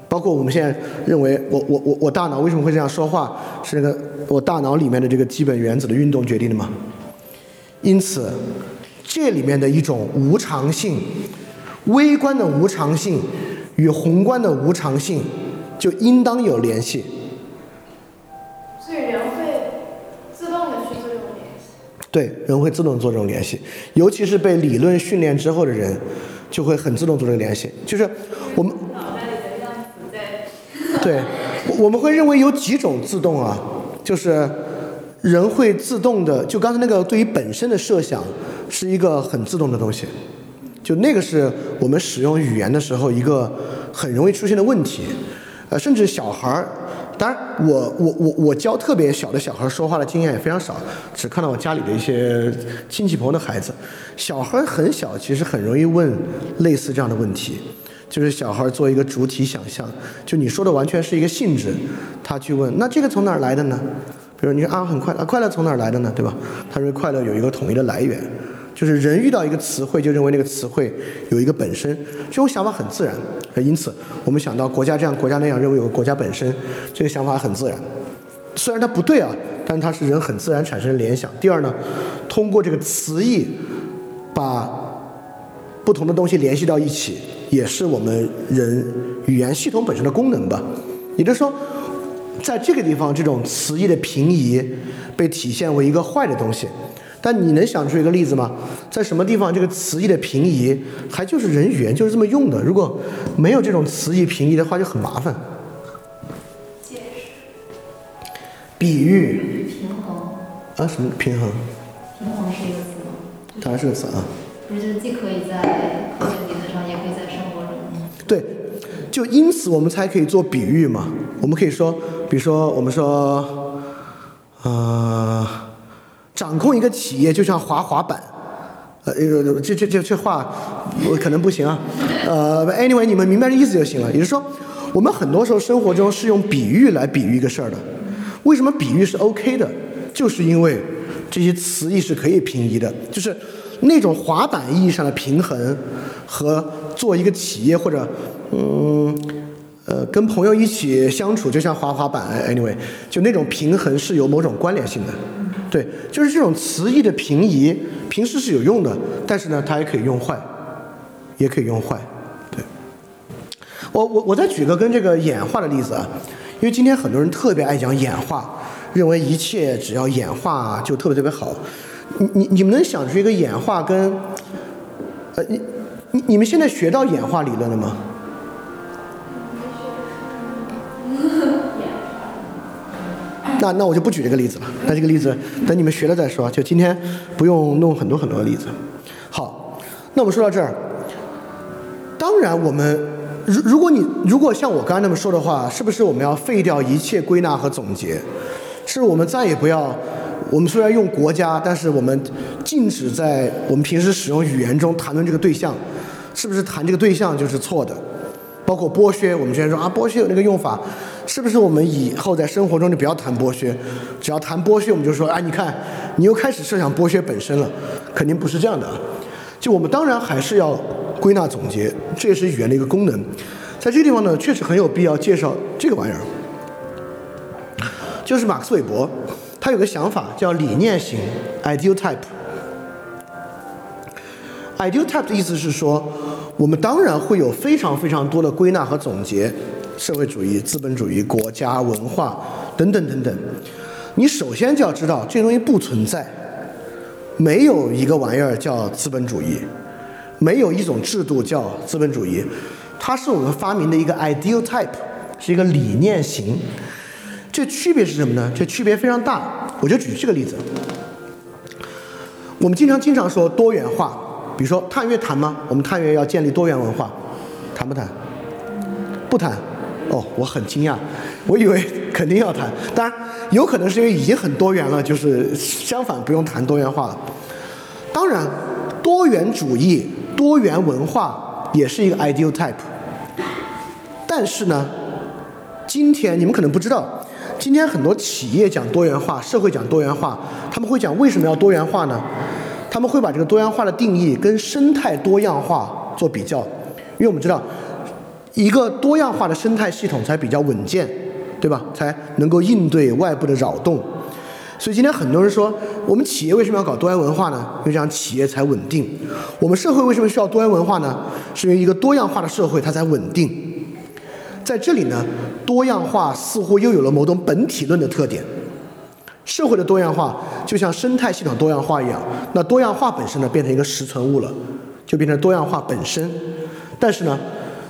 包括我们现在认为，我我我我大脑为什么会这样说话，是那个我大脑里面的这个基本原子的运动决定的嘛？因此，这里面的一种无常性，微观的无常性与宏观的无常性，就应当有联系。所以人会自动的去做这种联系。对，人会自动做这种联系，尤其是被理论训练之后的人，就会很自动做这个联系。就是我们脑袋里的样子在。对，我我们会认为有几种自动啊，就是人会自动的，就刚才那个对于本身的设想是一个很自动的东西，就那个是我们使用语言的时候一个很容易出现的问题，呃，甚至小孩儿。当然我，我我我教特别小的小孩说话的经验也非常少，只看到我家里的一些亲戚朋友的孩子，小孩很小，其实很容易问类似这样的问题。就是小孩做一个主体想象，就你说的完全是一个性质，他去问，那这个从哪儿来的呢？比如你说啊很快乐，快乐从哪儿来的呢？对吧？他认为快乐有一个统一的来源，就是人遇到一个词汇就认为那个词汇有一个本身，这种想法很自然，因此我们想到国家这样国家那样，认为有个国家本身，这个想法很自然。虽然它不对啊，但它是人很自然产生的联想。第二呢，通过这个词义把不同的东西联系到一起，也是我们人语言系统本身的功能吧。也就是说，在这个地方，这种词义的平移被体现为一个坏的东西。但你能想出一个例子吗？在什么地方这个词义的平移还就是人语言就是这么用的？如果没有这种词义平移的话，就很麻烦。解释。比喻平衡，啊，什么平衡？平衡是一个词吗？当然是个词啊。不是，就是既可以在科学理论上，也可以在生活中。对，就因此我们才可以做比喻嘛。我们可以说，比如说，我们说，呃，掌控一个企业就像滑滑板，呃，这这这这话我可能不行啊。呃，anyway，你们明白这意思就行了。也就是说，我们很多时候生活中是用比喻来比喻一个事儿的。为什么比喻是 OK 的？就是因为这些词义是可以平移的，就是那种滑板意义上的平衡和做一个企业或者嗯呃跟朋友一起相处，就像滑滑板，anyway，就那种平衡是有某种关联性的。对，就是这种词义的平移，平时是有用的，但是呢，它也可以用坏，也可以用坏。对，我我我再举个跟这个演化的例子啊，因为今天很多人特别爱讲演化，认为一切只要演化就特别特别好。你你你们能想出一个演化跟呃你你你们现在学到演化理论了吗？那那我就不举这个例子了。那这个例子等你们学了再说，就今天不用弄很多很多的例子。好，那我们说到这儿，当然我们如如果你如果像我刚才那么说的话，是不是我们要废掉一切归纳和总结？是我们再也不要，我们虽然用国家，但是我们禁止在我们平时使用语言中谈论这个对象，是不是谈这个对象就是错的？包括剥削，我们之前说啊，剥削有那个用法，是不是我们以后在生活中就不要谈剥削？只要谈剥削，我们就说，哎，你看，你又开始设想剥削本身了，肯定不是这样的啊。就我们当然还是要归纳总结，这也是语言的一个功能。在这个地方呢，确实很有必要介绍这个玩意儿，就是马克思韦伯，他有个想法叫理念型 （ideal type）。ideal type 的意思是说，我们当然会有非常非常多的归纳和总结，社会主义、资本主义、国家、文化等等等等。你首先就要知道，这东西不存在，没有一个玩意儿叫资本主义，没有一种制度叫资本主义，它是我们发明的一个 ideal type，是一个理念型。这区别是什么呢？这区别非常大。我就举这个例子，我们经常经常说多元化。比如说探月谈吗？我们探月要建立多元文化，谈不谈？不谈。哦，我很惊讶，我以为肯定要谈。当然，有可能是因为已经很多元了，就是相反不用谈多元化了。当然，多元主义、多元文化也是一个 ideal type。但是呢，今天你们可能不知道，今天很多企业讲多元化，社会讲多元化，他们会讲为什么要多元化呢？他们会把这个多元化的定义跟生态多样化做比较，因为我们知道，一个多样化的生态系统才比较稳健，对吧？才能够应对外部的扰动。所以今天很多人说，我们企业为什么要搞多元文化呢？因为这样企业才稳定。我们社会为什么需要多元文化呢？是因为一个多样化的社会它才稳定。在这里呢，多样化似乎又有了某种本体论的特点。社会的多样化就像生态系统多样化一样，那多样化本身呢变成一个实存物了，就变成多样化本身。但是呢，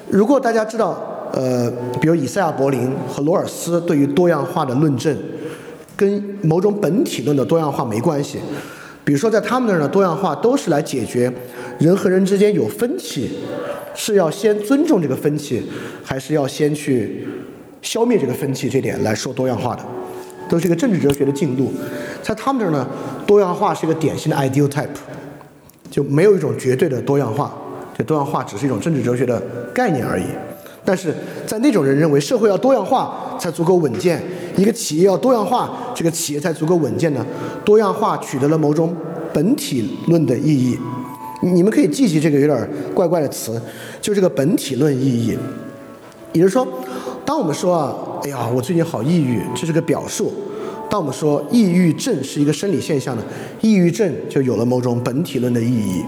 如果大家知道，呃，比如以赛亚·柏林和罗尔斯对于多样化的论证，跟某种本体论的多样化没关系。比如说在他们那儿呢，多样化都是来解决人和人之间有分歧，是要先尊重这个分歧，还是要先去消灭这个分歧这点来说多样化的。都是一个政治哲学的进度，在他们这儿呢，多样化是一个典型的 ideal type，就没有一种绝对的多样化，这多样化只是一种政治哲学的概念而已。但是在那种人认为社会要多样化才足够稳健，一个企业要多样化，这个企业才足够稳健呢。多样化取得了某种本体论的意义，你们可以记记这个有点怪怪的词，就这个本体论意义，也就是说。当我们说啊，哎呀，我最近好抑郁，这是个表述；当我们说抑郁症是一个生理现象呢，抑郁症就有了某种本体论的意义。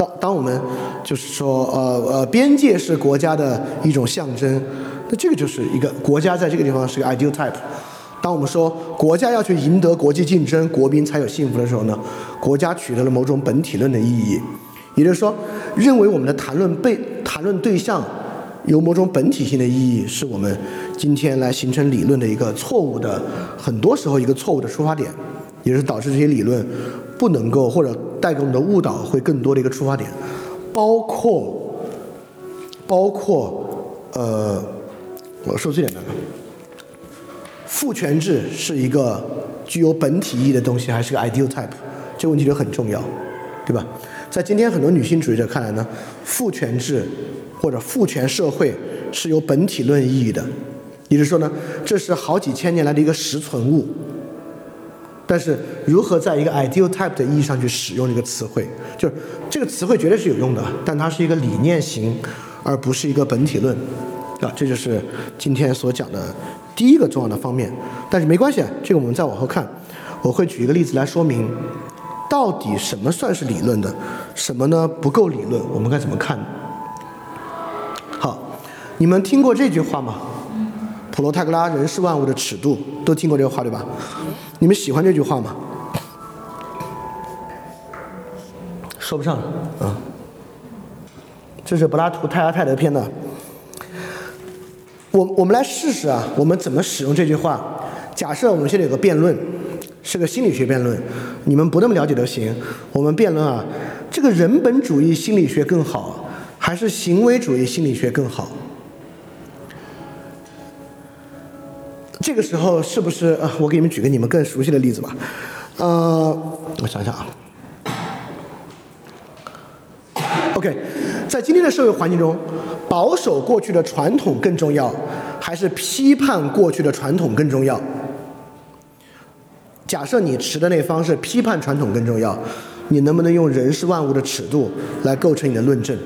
当当我们就是说，呃呃，边界是国家的一种象征，那这个就是一个国家在这个地方是个 ideal type。当我们说国家要去赢得国际竞争，国民才有幸福的时候呢，国家取得了某种本体论的意义。也就是说，认为我们的谈论被谈论对象。有某种本体性的意义，是我们今天来形成理论的一个错误的，很多时候一个错误的出发点，也是导致这些理论不能够或者带给我们的误导会更多的一个出发点，包括包括呃，我说最简单的，父权制是一个具有本体意义的东西，还是个 ideal type？这个问题就很重要，对吧？在今天很多女性主义者看来呢，父权制。或者父权社会是有本体论意义的，也就是说呢，这是好几千年来的一个实存物。但是如何在一个 ideal type 的意义上去使用这个词汇，就是这个词汇绝对是有用的，但它是一个理念型，而不是一个本体论，啊，这就是今天所讲的第一个重要的方面。但是没关系，这个我们再往后看，我会举一个例子来说明，到底什么算是理论的，什么呢不够理论，我们该怎么看？好你们听过这句话吗？普罗泰戈拉“人是万物的尺度”，都听过这个话对吧？你们喜欢这句话吗？说不上啊。这是柏拉图《泰阿泰德篇》的。我我们来试试啊，我们怎么使用这句话？假设我们现在有个辩论，是个心理学辩论，你们不那么了解都行。我们辩论啊，这个人本主义心理学更好，还是行为主义心理学更好？这个时候是不是呃，我给你们举个你们更熟悉的例子吧。呃，我想想啊。OK，在今天的社会环境中，保守过去的传统更重要，还是批判过去的传统更重要？假设你持的那方是批判传统更重要，你能不能用人是万物的尺度来构成你的论证？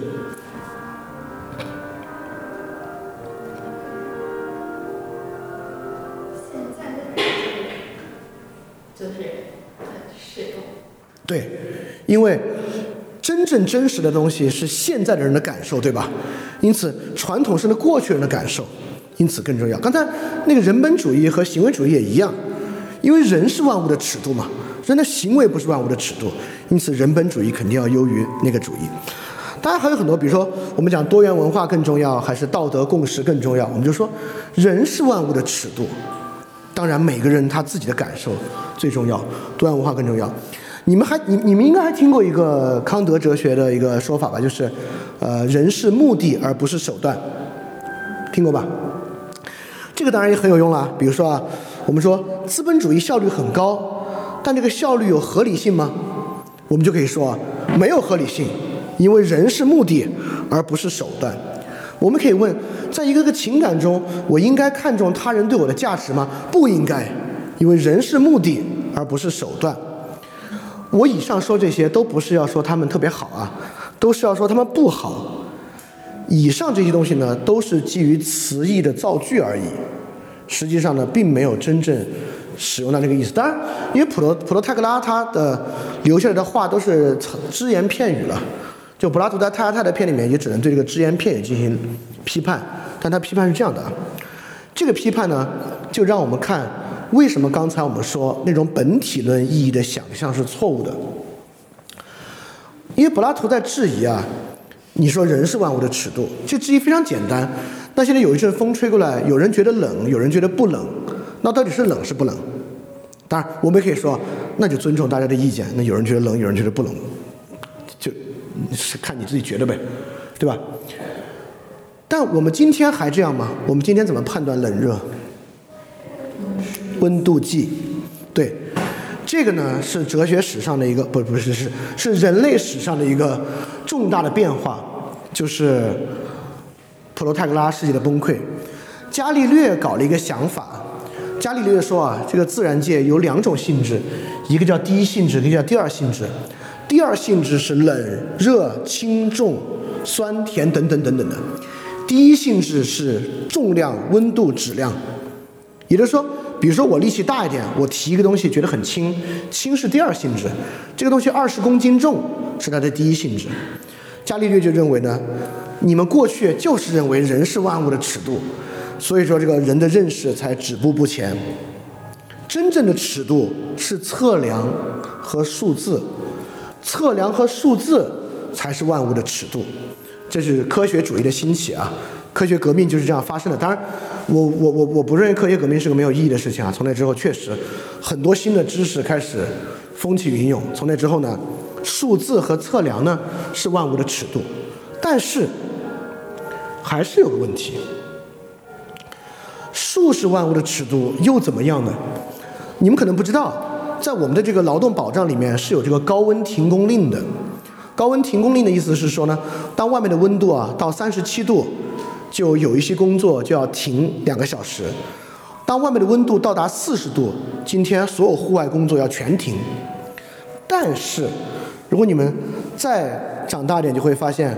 因为真正真实的东西是现在的人的感受，对吧？因此，传统是那过去人的感受，因此更重要。刚才那个人本主义和行为主义也一样，因为人是万物的尺度嘛，人的行为不是万物的尺度，因此人本主义肯定要优于那个主义。当然还有很多，比如说我们讲多元文化更重要，还是道德共识更重要？我们就说人是万物的尺度，当然每个人他自己的感受最重要，多元文化更重要。你们还你你们应该还听过一个康德哲学的一个说法吧？就是，呃，人是目的而不是手段，听过吧？这个当然也很有用啦。比如说啊，我们说资本主义效率很高，但这个效率有合理性吗？我们就可以说没有合理性，因为人是目的而不是手段。我们可以问，在一个个情感中，我应该看重他人对我的价值吗？不应该，因为人是目的而不是手段。我以上说这些都不是要说他们特别好啊，都是要说他们不好。以上这些东西呢，都是基于词义的造句而已，实际上呢，并没有真正使用到那个意思。当然，因为普罗普罗泰戈拉他的留下来的话都是只言片语了，就柏拉图在《泰阿泰》的片里面也只能对这个只言片语进行批判，但他批判是这样的啊，这个批判呢，就让我们看。为什么刚才我们说那种本体论意义的想象是错误的？因为柏拉图在质疑啊，你说人是万物的尺度，这质疑非常简单。那现在有一阵风吹过来，有人觉得冷，有人觉得不冷，那到底是冷是不冷？当然，我们也可以说，那就尊重大家的意见。那有人觉得冷，有人觉得不冷，就是看你自己觉得呗，对吧？但我们今天还这样吗？我们今天怎么判断冷热？温度计，对，这个呢是哲学史上的一个不不是是是人类史上的一个重大的变化，就是普罗泰戈拉世界的崩溃。伽利略搞了一个想法，伽利略说啊，这个自然界有两种性质，一个叫第一性质，一个叫第二性质。第二性质是冷、热、轻重、酸甜等等等等的，第一性质是重量、温度、质量，也就是说。比如说我力气大一点，我提一个东西觉得很轻，轻是第二性质，这个东西二十公斤重是它的第一性质。伽利略就认为呢，你们过去就是认为人是万物的尺度，所以说这个人的认识才止步不前。真正的尺度是测量和数字，测量和数字才是万物的尺度，这是科学主义的兴起啊。科学革命就是这样发生的。当然，我我我我不认为科学革命是个没有意义的事情啊。从那之后，确实很多新的知识开始风起云涌。从那之后呢，数字和测量呢是万物的尺度，但是还是有个问题：数是万物的尺度又怎么样呢？你们可能不知道，在我们的这个劳动保障里面是有这个高温停工令的。高温停工令的意思是说呢，当外面的温度啊到三十七度。就有一些工作就要停两个小时，当外面的温度到达四十度，今天所有户外工作要全停。但是，如果你们再长大点，就会发现，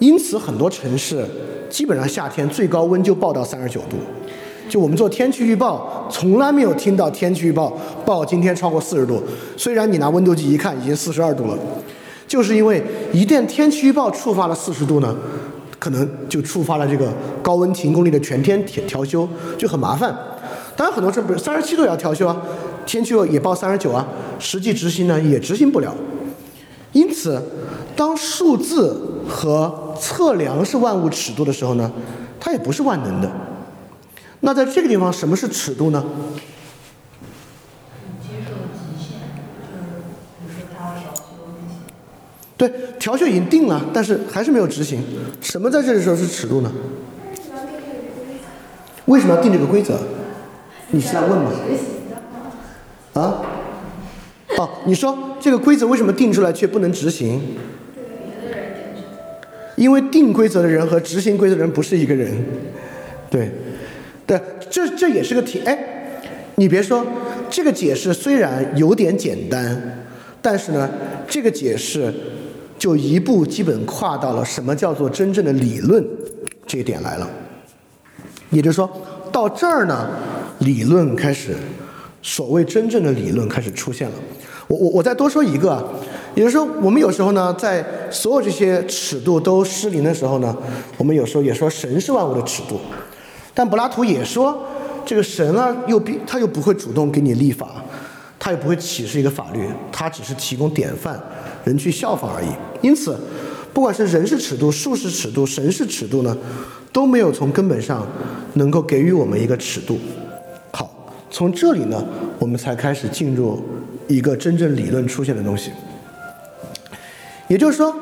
因此很多城市基本上夏天最高温就报到三十九度。就我们做天气预报，从来没有听到天气预报报今天超过四十度。虽然你拿温度计一看，已经四十二度了，就是因为一旦天气预报触发了四十度呢。可能就触发了这个高温停工令的全天调休，就很麻烦。当然很多事，比如三十七度也要调休啊，天气预报也报三十九啊，实际执行呢也执行不了。因此，当数字和测量是万物尺度的时候呢，它也不是万能的。那在这个地方，什么是尺度呢？对，调休已经定了，但是还是没有执行。什么在这里时候是尺度呢？为什么要定这个规则？你是在问吗？啊？哦，你说这个规则为什么定出来却不能执行？因为定规则的人和执行规则的人不是一个人。对，对，这这也是个题。哎，你别说，这个解释虽然有点简单，但是呢，这个解释。就一步基本跨到了什么叫做真正的理论这一点来了，也就是说到这儿呢，理论开始所谓真正的理论开始出现了。我我我再多说一个，啊，也就是说，我们有时候呢，在所有这些尺度都失灵的时候呢，我们有时候也说神是万物的尺度，但柏拉图也说，这个神啊，又必他又不会主动给你立法，他也不会启示一个法律，他只是提供典范，人去效仿而已。因此，不管是人是尺度、树是尺度、神是尺度呢，都没有从根本上能够给予我们一个尺度。好，从这里呢，我们才开始进入。一个真正理论出现的东西，也就是说，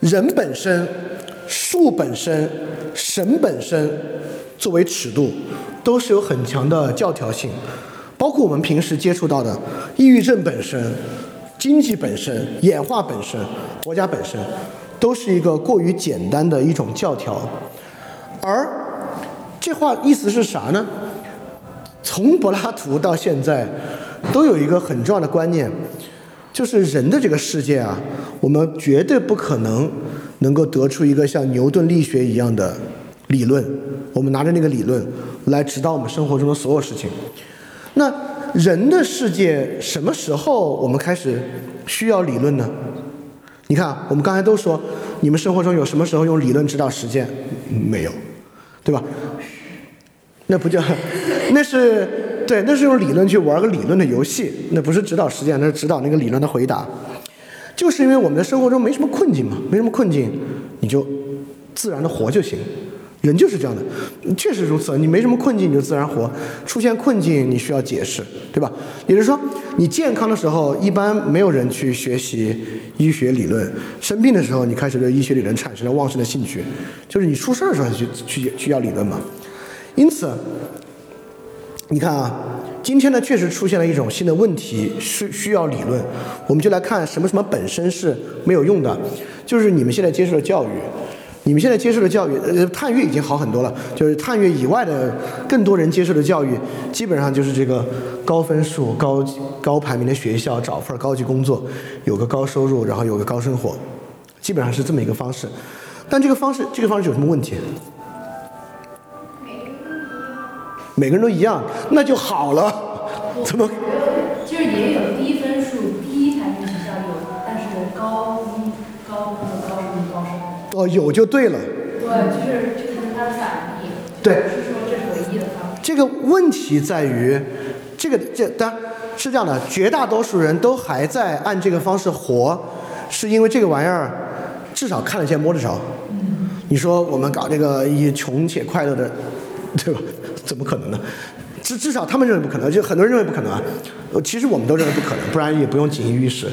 人本身、树本身、神本身作为尺度，都是有很强的教条性。包括我们平时接触到的抑郁症本身、经济本身、演化本身、国家本身，都是一个过于简单的一种教条。而这话意思是啥呢？从柏拉图到现在。都有一个很重要的观念，就是人的这个世界啊，我们绝对不可能能够得出一个像牛顿力学一样的理论。我们拿着那个理论来指导我们生活中的所有事情。那人的世界什么时候我们开始需要理论呢？你看，我们刚才都说，你们生活中有什么时候用理论指导实践？没有，对吧？那不叫，那是。对，那是用理论去玩个理论的游戏，那不是指导实践，那是指导那个理论的回答。就是因为我们的生活中没什么困境嘛，没什么困境，你就自然的活就行。人就是这样的，确实如此。你没什么困境，你就自然活；出现困境，你需要解释，对吧？也就是说，你健康的时候，一般没有人去学习医学理论；生病的时候，你开始对医学理论产生了旺盛的兴趣，就是你出事儿的时候去去去要理论嘛。因此。你看啊，今天呢确实出现了一种新的问题，需需要理论。我们就来看什么什么本身是没有用的，就是你们现在接受的教育，你们现在接受的教育，呃，探月已经好很多了。就是探月以外的更多人接受的教育，基本上就是这个高分数、高高排名的学校，找份高级工作，有个高收入，然后有个高生活，基本上是这么一个方式。但这个方式，这个方式有什么问题？每个人都一样，那就好了。怎么？就是也有低分数、低排名学校有，但是高一、高分的高一、高生。哦，有就对了。对，就是这是它的反应。对。不是说这是唯一的方法。这个问题在于，这个这当然是这样的，绝大多数人都还在按这个方式活，是因为这个玩意儿至少看得见摸得着。嗯。你说我们搞这个以穷且快乐的，对吧？怎么可能呢？至至少他们认为不可能，就很多人认为不可能啊。其实我们都认为不可能，不然也不用锦衣玉食。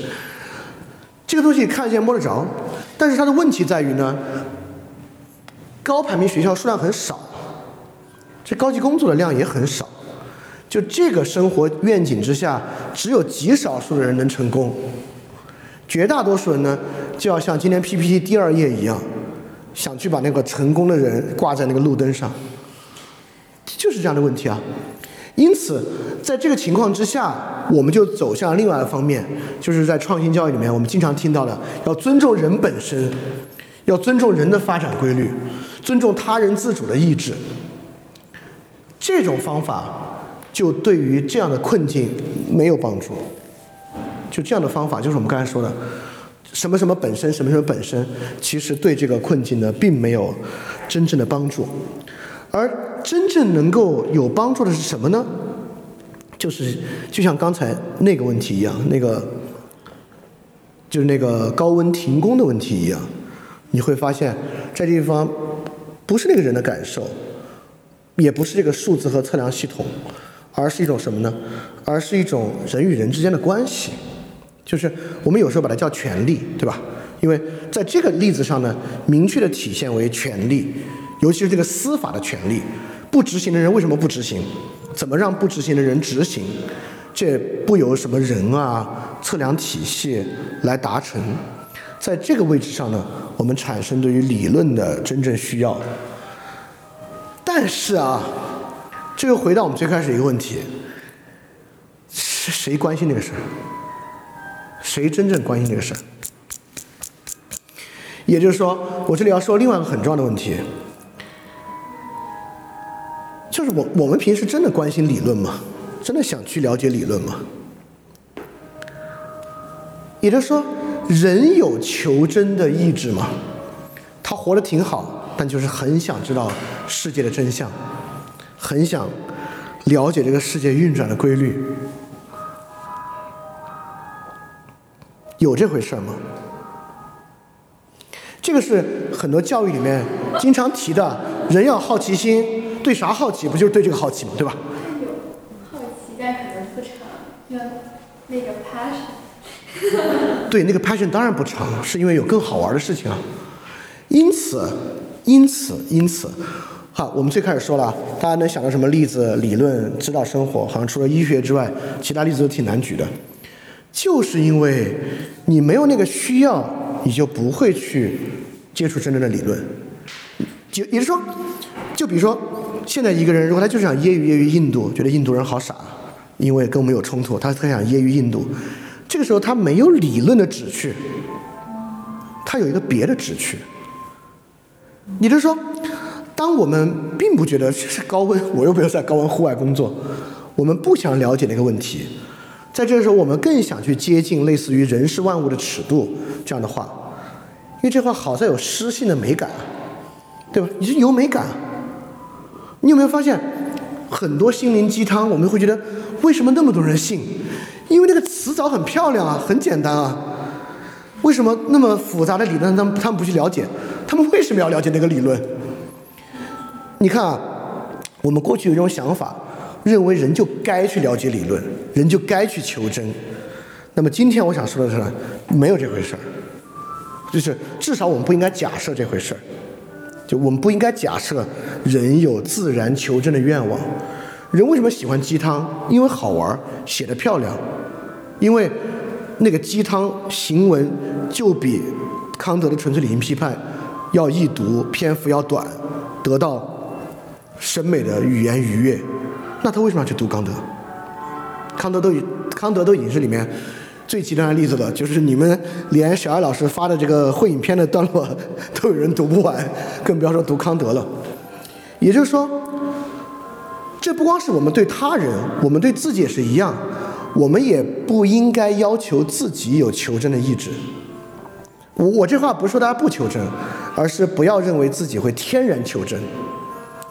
这个东西看得见摸得着，但是它的问题在于呢，高排名学校数量很少，这高级工作的量也很少。就这个生活愿景之下，只有极少数的人能成功，绝大多数人呢，就要像今天 PPT 第二页一样，想去把那个成功的人挂在那个路灯上。就是这样的问题啊，因此，在这个情况之下，我们就走向另外一方面，就是在创新教育里面，我们经常听到的，要尊重人本身，要尊重人的发展规律，尊重他人自主的意志。这种方法就对于这样的困境没有帮助。就这样的方法，就是我们刚才说的，什么什么本身，什么什么本身，其实对这个困境呢，并没有真正的帮助。而真正能够有帮助的是什么呢？就是就像刚才那个问题一样，那个就是那个高温停工的问题一样，你会发现，在这地方不是那个人的感受，也不是这个数字和测量系统，而是一种什么呢？而是一种人与人之间的关系，就是我们有时候把它叫权利，对吧？因为在这个例子上呢，明确的体现为权利。尤其是这个司法的权利，不执行的人为什么不执行？怎么让不执行的人执行？这不由什么人啊、测量体系来达成。在这个位置上呢，我们产生对于理论的真正需要。但是啊，这又回到我们最开始一个问题：是谁关心这个事儿？谁真正关心这个事儿？也就是说，我这里要说另外一个很重要的问题。是我我们平时真的关心理论吗？真的想去了解理论吗？也就是说，人有求真的意志吗？他活得挺好，但就是很想知道世界的真相，很想了解这个世界运转的规律。有这回事吗？这个是很多教育里面经常提的，人要好奇心，对啥好奇？不就是对这个好奇吗？对吧？好奇，但可能不长，那个 passion。对，那个 passion 当然不长，是因为有更好玩的事情啊。因此，因此，因此，好，我们最开始说了，大家能想到什么例子、理论、指导生活？好像除了医学之外，其他例子都挺难举的。就是因为你没有那个需要，你就不会去接触真正的理论。就也就是说，就比如说，现在一个人如果他就是想揶揄揶揄印度，觉得印度人好傻，因为跟我们有冲突，他特想揶揄印度，这个时候他没有理论的旨趣，他有一个别的旨趣。也就是说，当我们并不觉得这是高温，我又没有在高温户外工作，我们不想了解那个问题。在这个时候，我们更想去接近类似于人是万物的尺度这样的话，因为这话好在有诗性的美感，对吧？你是有美感。你有没有发现，很多心灵鸡汤，我们会觉得为什么那么多人信？因为那个词藻很漂亮啊，很简单啊。为什么那么复杂的理论，他们他们不去了解？他们为什么要了解那个理论？你看啊，我们过去有一种想法。认为人就该去了解理论，人就该去求真。那么今天我想说的是，没有这回事儿，就是至少我们不应该假设这回事儿。就我们不应该假设人有自然求真的愿望。人为什么喜欢鸡汤？因为好玩，写的漂亮。因为那个鸡汤行文就比康德的纯粹理性批判要易读，篇幅要短，得到审美的语言愉悦。那他为什么要去读康德？康德都已康德都已经是里面最极端的例子了，就是你们连小艾老师发的这个会影片的段落都有人读不完，更不要说读康德了。也就是说，这不光是我们对他人，我们对自己也是一样，我们也不应该要求自己有求真的意志。我我这话不是说大家不求真，而是不要认为自己会天然求真，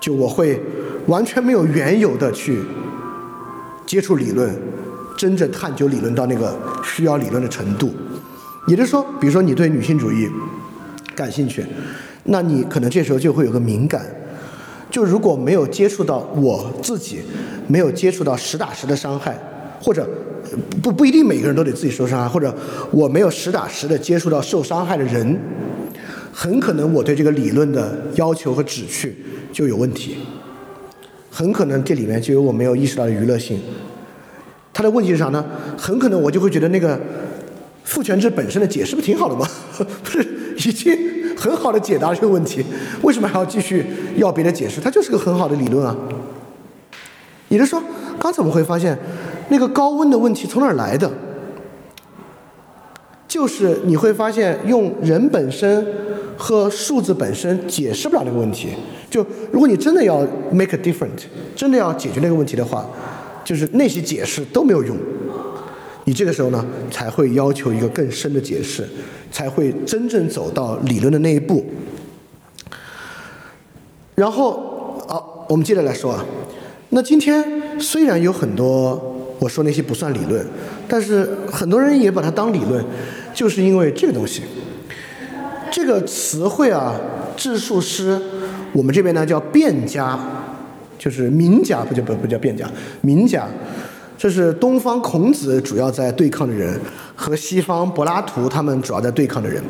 就我会。完全没有缘由的去接触理论，真正探究理论到那个需要理论的程度。也就是说，比如说你对女性主义感兴趣，那你可能这时候就会有个敏感，就如果没有接触到我自己，没有接触到实打实的伤害，或者不不一定每个人都得自己受伤害，或者我没有实打实的接触到受伤害的人，很可能我对这个理论的要求和旨趣就有问题。很可能这里面就有我没有意识到的娱乐性。他的问题是啥呢？很可能我就会觉得那个父权制本身的解释不挺好的吗？不是已经很好的解答这个问题，为什么还要继续要别的解释？它就是个很好的理论啊。也就是说，刚才我们会发现，那个高温的问题从哪儿来的？就是你会发现，用人本身和数字本身解释不了那个问题。就如果你真的要 make a different，真的要解决那个问题的话，就是那些解释都没有用。你这个时候呢，才会要求一个更深的解释，才会真正走到理论的那一步。然后，好，我们接着来说啊。那今天虽然有很多我说那些不算理论，但是很多人也把它当理论，就是因为这个东西，这个词汇啊，质数师。我们这边呢叫变家，就是名家，不叫不不叫辩家，名家，这是东方孔子主要在对抗的人，和西方柏拉图他们主要在对抗的人。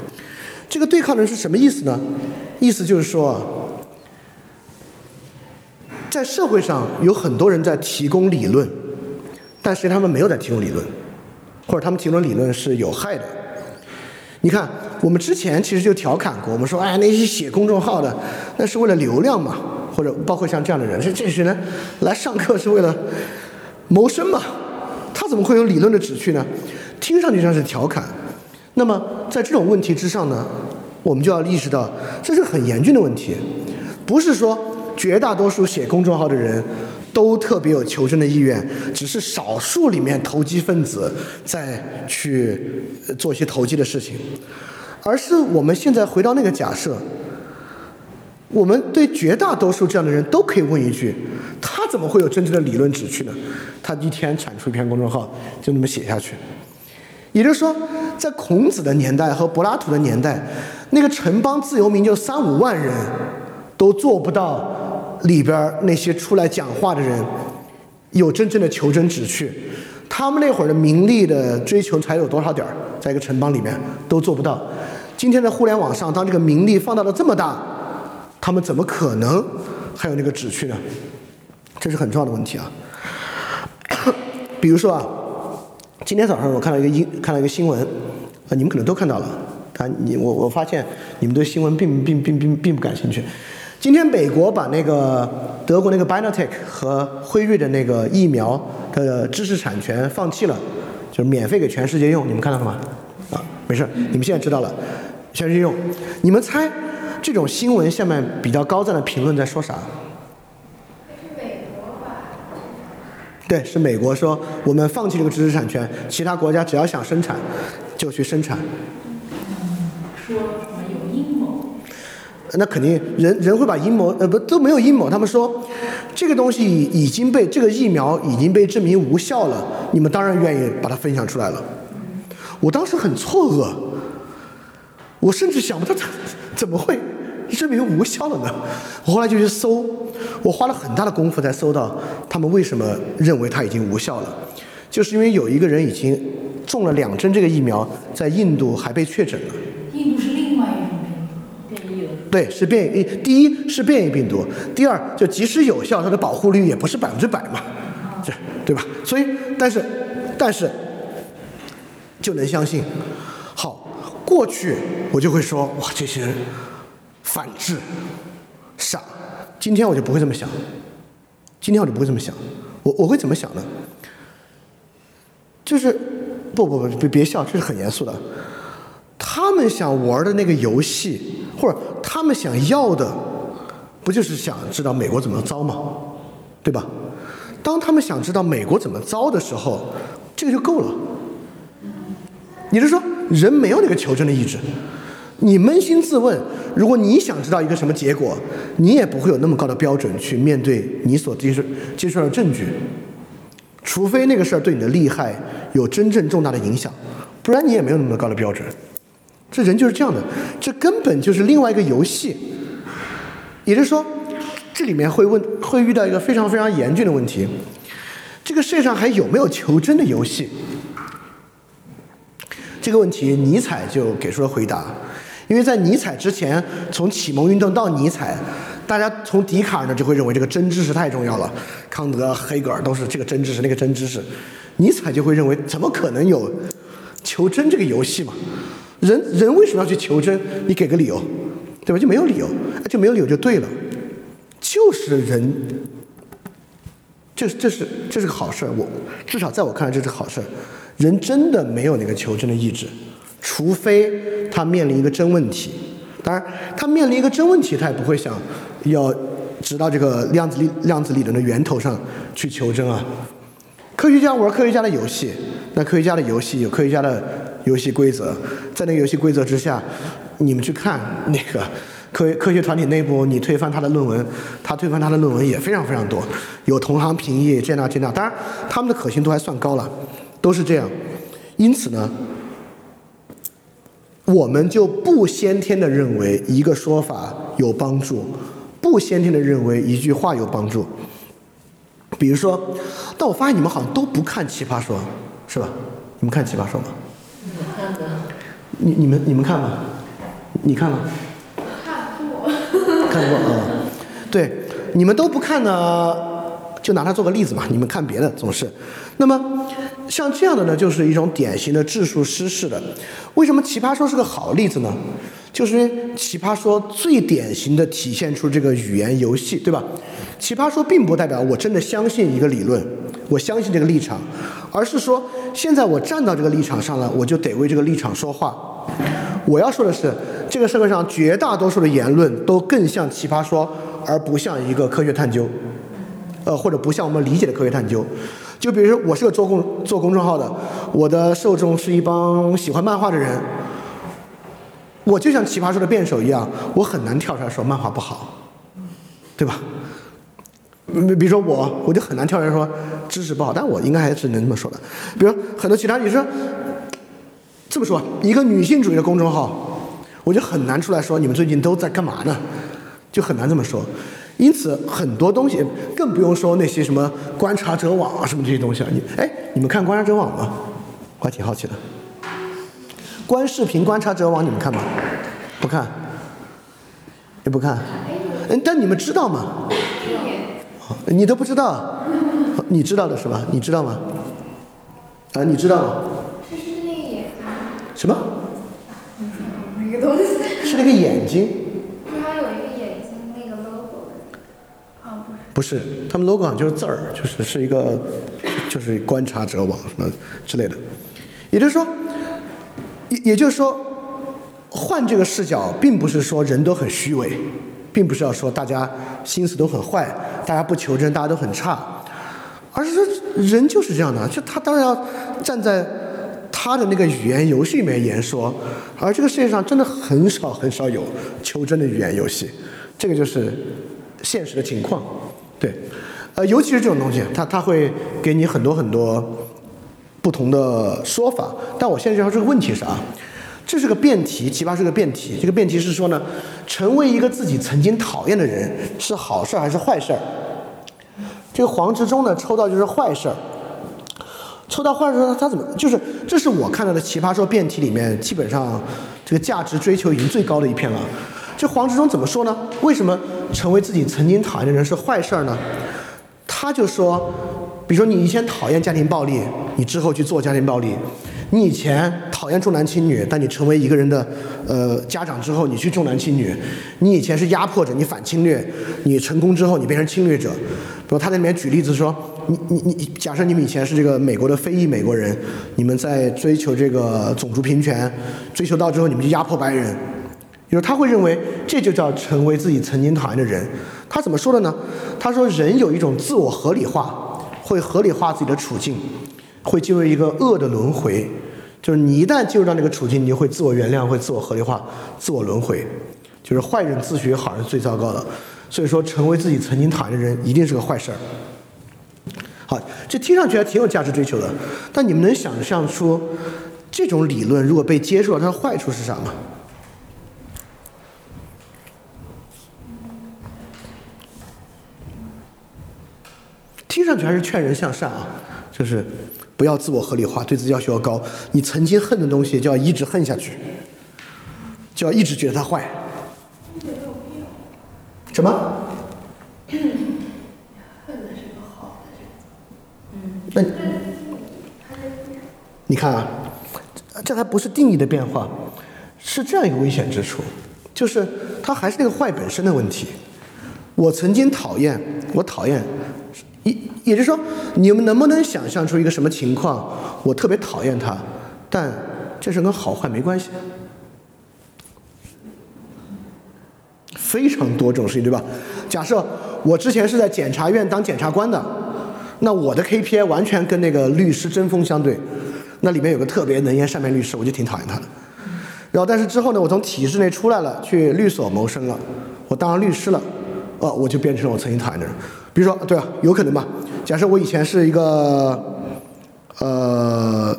这个对抗的人是什么意思呢？意思就是说，在社会上有很多人在提供理论，但是他们没有在提供理论，或者他们提供理论是有害的。你看，我们之前其实就调侃过，我们说，哎，那些写公众号的，那是为了流量嘛，或者包括像这样的人，是这些人来上课是为了谋生嘛？他怎么会有理论的旨趣呢？听上去像是调侃。那么在这种问题之上呢，我们就要意识到，这是很严峻的问题，不是说绝大多数写公众号的人都特别有求真的意愿，只是少数里面投机分子在去做一些投机的事情，而是我们现在回到那个假设，我们对绝大多数这样的人都可以问一句：他怎么会有真正的理论旨趣呢？他一天产出一篇公众号，就那么写下去。也就是说，在孔子的年代和柏拉图的年代，那个城邦自由民就三五万人，都做不到里边那些出来讲话的人有真正的求真旨趣。他们那会儿的名利的追求才有多少点儿，在一个城邦里面都做不到。今天的互联网上，当这个名利放大了这么大，他们怎么可能还有那个纸去呢？这是很重要的问题啊。比如说啊，今天早上我看到一个英看到一个新闻，啊，你们可能都看到了，啊，你我我发现你们对新闻并并并并并不感兴趣。今天美国把那个德国那个 BioNTech 和辉瑞的那个疫苗的知识产权放弃了，就是免费给全世界用，你们看到了吗？啊，没事，你们现在知道了，全世界用。你们猜这种新闻下面比较高赞的评论在说啥？美国？对，是美国说我们放弃这个知识产权，其他国家只要想生产就去生产。说什么有阴谋，那肯定人人会把阴谋呃不都没有阴谋，他们说这个东西已经被这个疫苗已经被证明无效了，你们当然愿意把它分享出来了。我当时很错愕，我甚至想不到它 怎么会证明无效了呢？我后来就去搜，我花了很大的功夫才搜到他们为什么认为它已经无效了，就是因为有一个人已经中了两针这个疫苗，在印度还被确诊了。印度是另外一种病毒变异了。对，是变异。第一是变异病毒，第二就即使有效，它的保护率也不是百分之百嘛，这对吧？所以，但是，但是就能相信。好，过去我就会说哇，这些人反制、傻。今天我就不会这么想，今天我就不会这么想。我我会怎么想呢？就是不不不，别别笑，这是很严肃的。他们想玩的那个游戏，或者他们想要的，不就是想知道美国怎么糟吗？对吧？当他们想知道美国怎么糟的时候，这个就够了。也就是说，人没有那个求真的意志。你扪心自问，如果你想知道一个什么结果，你也不会有那么高的标准去面对你所接受接受的证据，除非那个事儿对你的利害有真正重大的影响，不然你也没有那么高的标准。这人就是这样的，这根本就是另外一个游戏。也就是说，这里面会问会遇到一个非常非常严峻的问题：这个世界上还有没有求真的游戏？这个问题，尼采就给出了回答。因为在尼采之前，从启蒙运动到尼采，大家从笛卡尔呢就会认为这个真知识太重要了，康德、黑格尔都是这个真知识那个真知识，尼采就会认为怎么可能有求真这个游戏嘛？人 人为什么要去求真？你给个理由，对吧？就没有理由，就没有理由就对了，就是人，这这是这是个好事儿，我至少在我看来这是好事儿。人真的没有那个求真的意志，除非他面临一个真问题。当然，他面临一个真问题，他也不会想要直到这个量子力量子理论的源头上去求真啊。科学家玩科学家的游戏，那科学家的游戏有科学家的游戏规则，在那个游戏规则之下，你们去看那个 科科学团体内部，你推翻他的论文，他推翻他的论文也非常非常多，有同行评议这那这那，当然他们的可信度还算高了，都是这样。因此呢，我们就不先天的认为一个说法有帮助，不先天的认为一句话有帮助。比如说，但我发现你们好像都不看《奇葩说》，是吧？你们看《奇葩说》吗？我看的，你你们你们看吗？你看吗？看过。看过啊、嗯对，你们都不看呢，就拿它做个例子嘛。你们看别的总是。那么像这样的呢，就是一种典型的质数失势的。为什么奇葩说是个好例子呢？就是因为奇葩说最典型的体现出这个语言游戏，对吧？奇葩说并不代表我真的相信一个理论，我相信这个立场，而是说现在我站到这个立场上了，我就得为这个立场说话。我要说的是，这个社会上绝大多数的言论都更像奇葩说，而不像一个科学探究。呃，或者不像我们理解的科学探究。就比如说，我是个做公做公众号的，我的受众是一帮喜欢漫画的人，我就像奇葩说的辩手一样，我很难跳出来说漫画不好，对吧？比比如说我，我就很难跳出来说知识不好，但我应该还是能这么说的。比如很多其他女生，这么说，一个女性主义的公众号，我就很难出来说你们最近都在干嘛呢？就很难这么说。因此，很多东西更不用说那些什么观察者网啊什么这些东西了。你哎，你们看观察者网吗？我还挺好奇的。观视频观察者网你们看吗？不看，也不看。嗯，但你们知道吗？哦你都不知道，你知道的是吧？你知道吗？啊，你知道吗？是是那个眼，什么？那个东西，是那个眼睛？不是还有一个眼睛那个 logo 的？啊，不是。他们 logo 上就是字儿，就是是一个，就是观察者网什么之类的。也就是说，也也就是说，换这个视角，并不是说人都很虚伪，并不是要说大家心思都很坏，大家不求真，大家都很差，而是说人就是这样的，就他当然要站在他的那个语言游戏里面言说，而这个世界上真的很少很少有求真的语言游戏，这个就是现实的情况，对，呃，尤其是这种东西，它它会给你很多很多不同的说法，但我现在就说这个问题是啊，这是个辩题，奇葩是个辩题，这个辩题是说呢，成为一个自己曾经讨厌的人是好事还是坏事儿？这个黄执中呢抽到就是坏事儿，抽到坏事儿，他怎么就是这是我看到的奇葩说辩题里面基本上这个价值追求已经最高的一篇了。这黄执中怎么说呢？为什么成为自己曾经讨厌的人是坏事儿呢？他就说，比如说你以前讨厌家庭暴力，你之后去做家庭暴力；你以前讨厌重男轻女，但你成为一个人的呃家长之后，你去重男轻女；你以前是压迫者，你反侵略，你成功之后你变成侵略者。比如他在里面举例子说，你你你，假设你们以前是这个美国的非裔美国人，你们在追求这个种族平权，追求到之后你们就压迫白人。就是他会认为这就叫成为自己曾经讨厌的人。他怎么说的呢？他说人有一种自我合理化，会合理化自己的处境，会进入一个恶的轮回。就是你一旦进入到那个处境，你就会自我原谅，会自我合理化，自我轮回。就是坏人自诩好人最糟糕的。所以说，成为自己曾经讨厌的人一定是个坏事儿。好，这听上去还挺有价值追求的。但你们能想象出这种理论如果被接受了，它的坏处是啥吗？听上去还是劝人向善啊，就是不要自我合理化，对自己要求要高。你曾经恨的东西就要一直恨下去，就要一直觉得它坏。什么？恨的是个好的，嗯那你看啊，这还不是定义的变化，是这样一个危险之处，就是它还是那个坏本身的问题。我曾经讨厌，我讨厌，也也就是说，你们能不能想象出一个什么情况，我特别讨厌他，但这事跟好坏没关系。非常多这种事情，对吧？假设我之前是在检察院当检察官的，那我的 KPI 完全跟那个律师针锋相对。那里面有个特别能言善辩律师，我就挺讨厌他的。然后，但是之后呢，我从体制内出来了，去律所谋生了，我当上律师了，哦，我就变成了我曾经讨厌的人。比如说，对吧？有可能吧？假设我以前是一个，呃，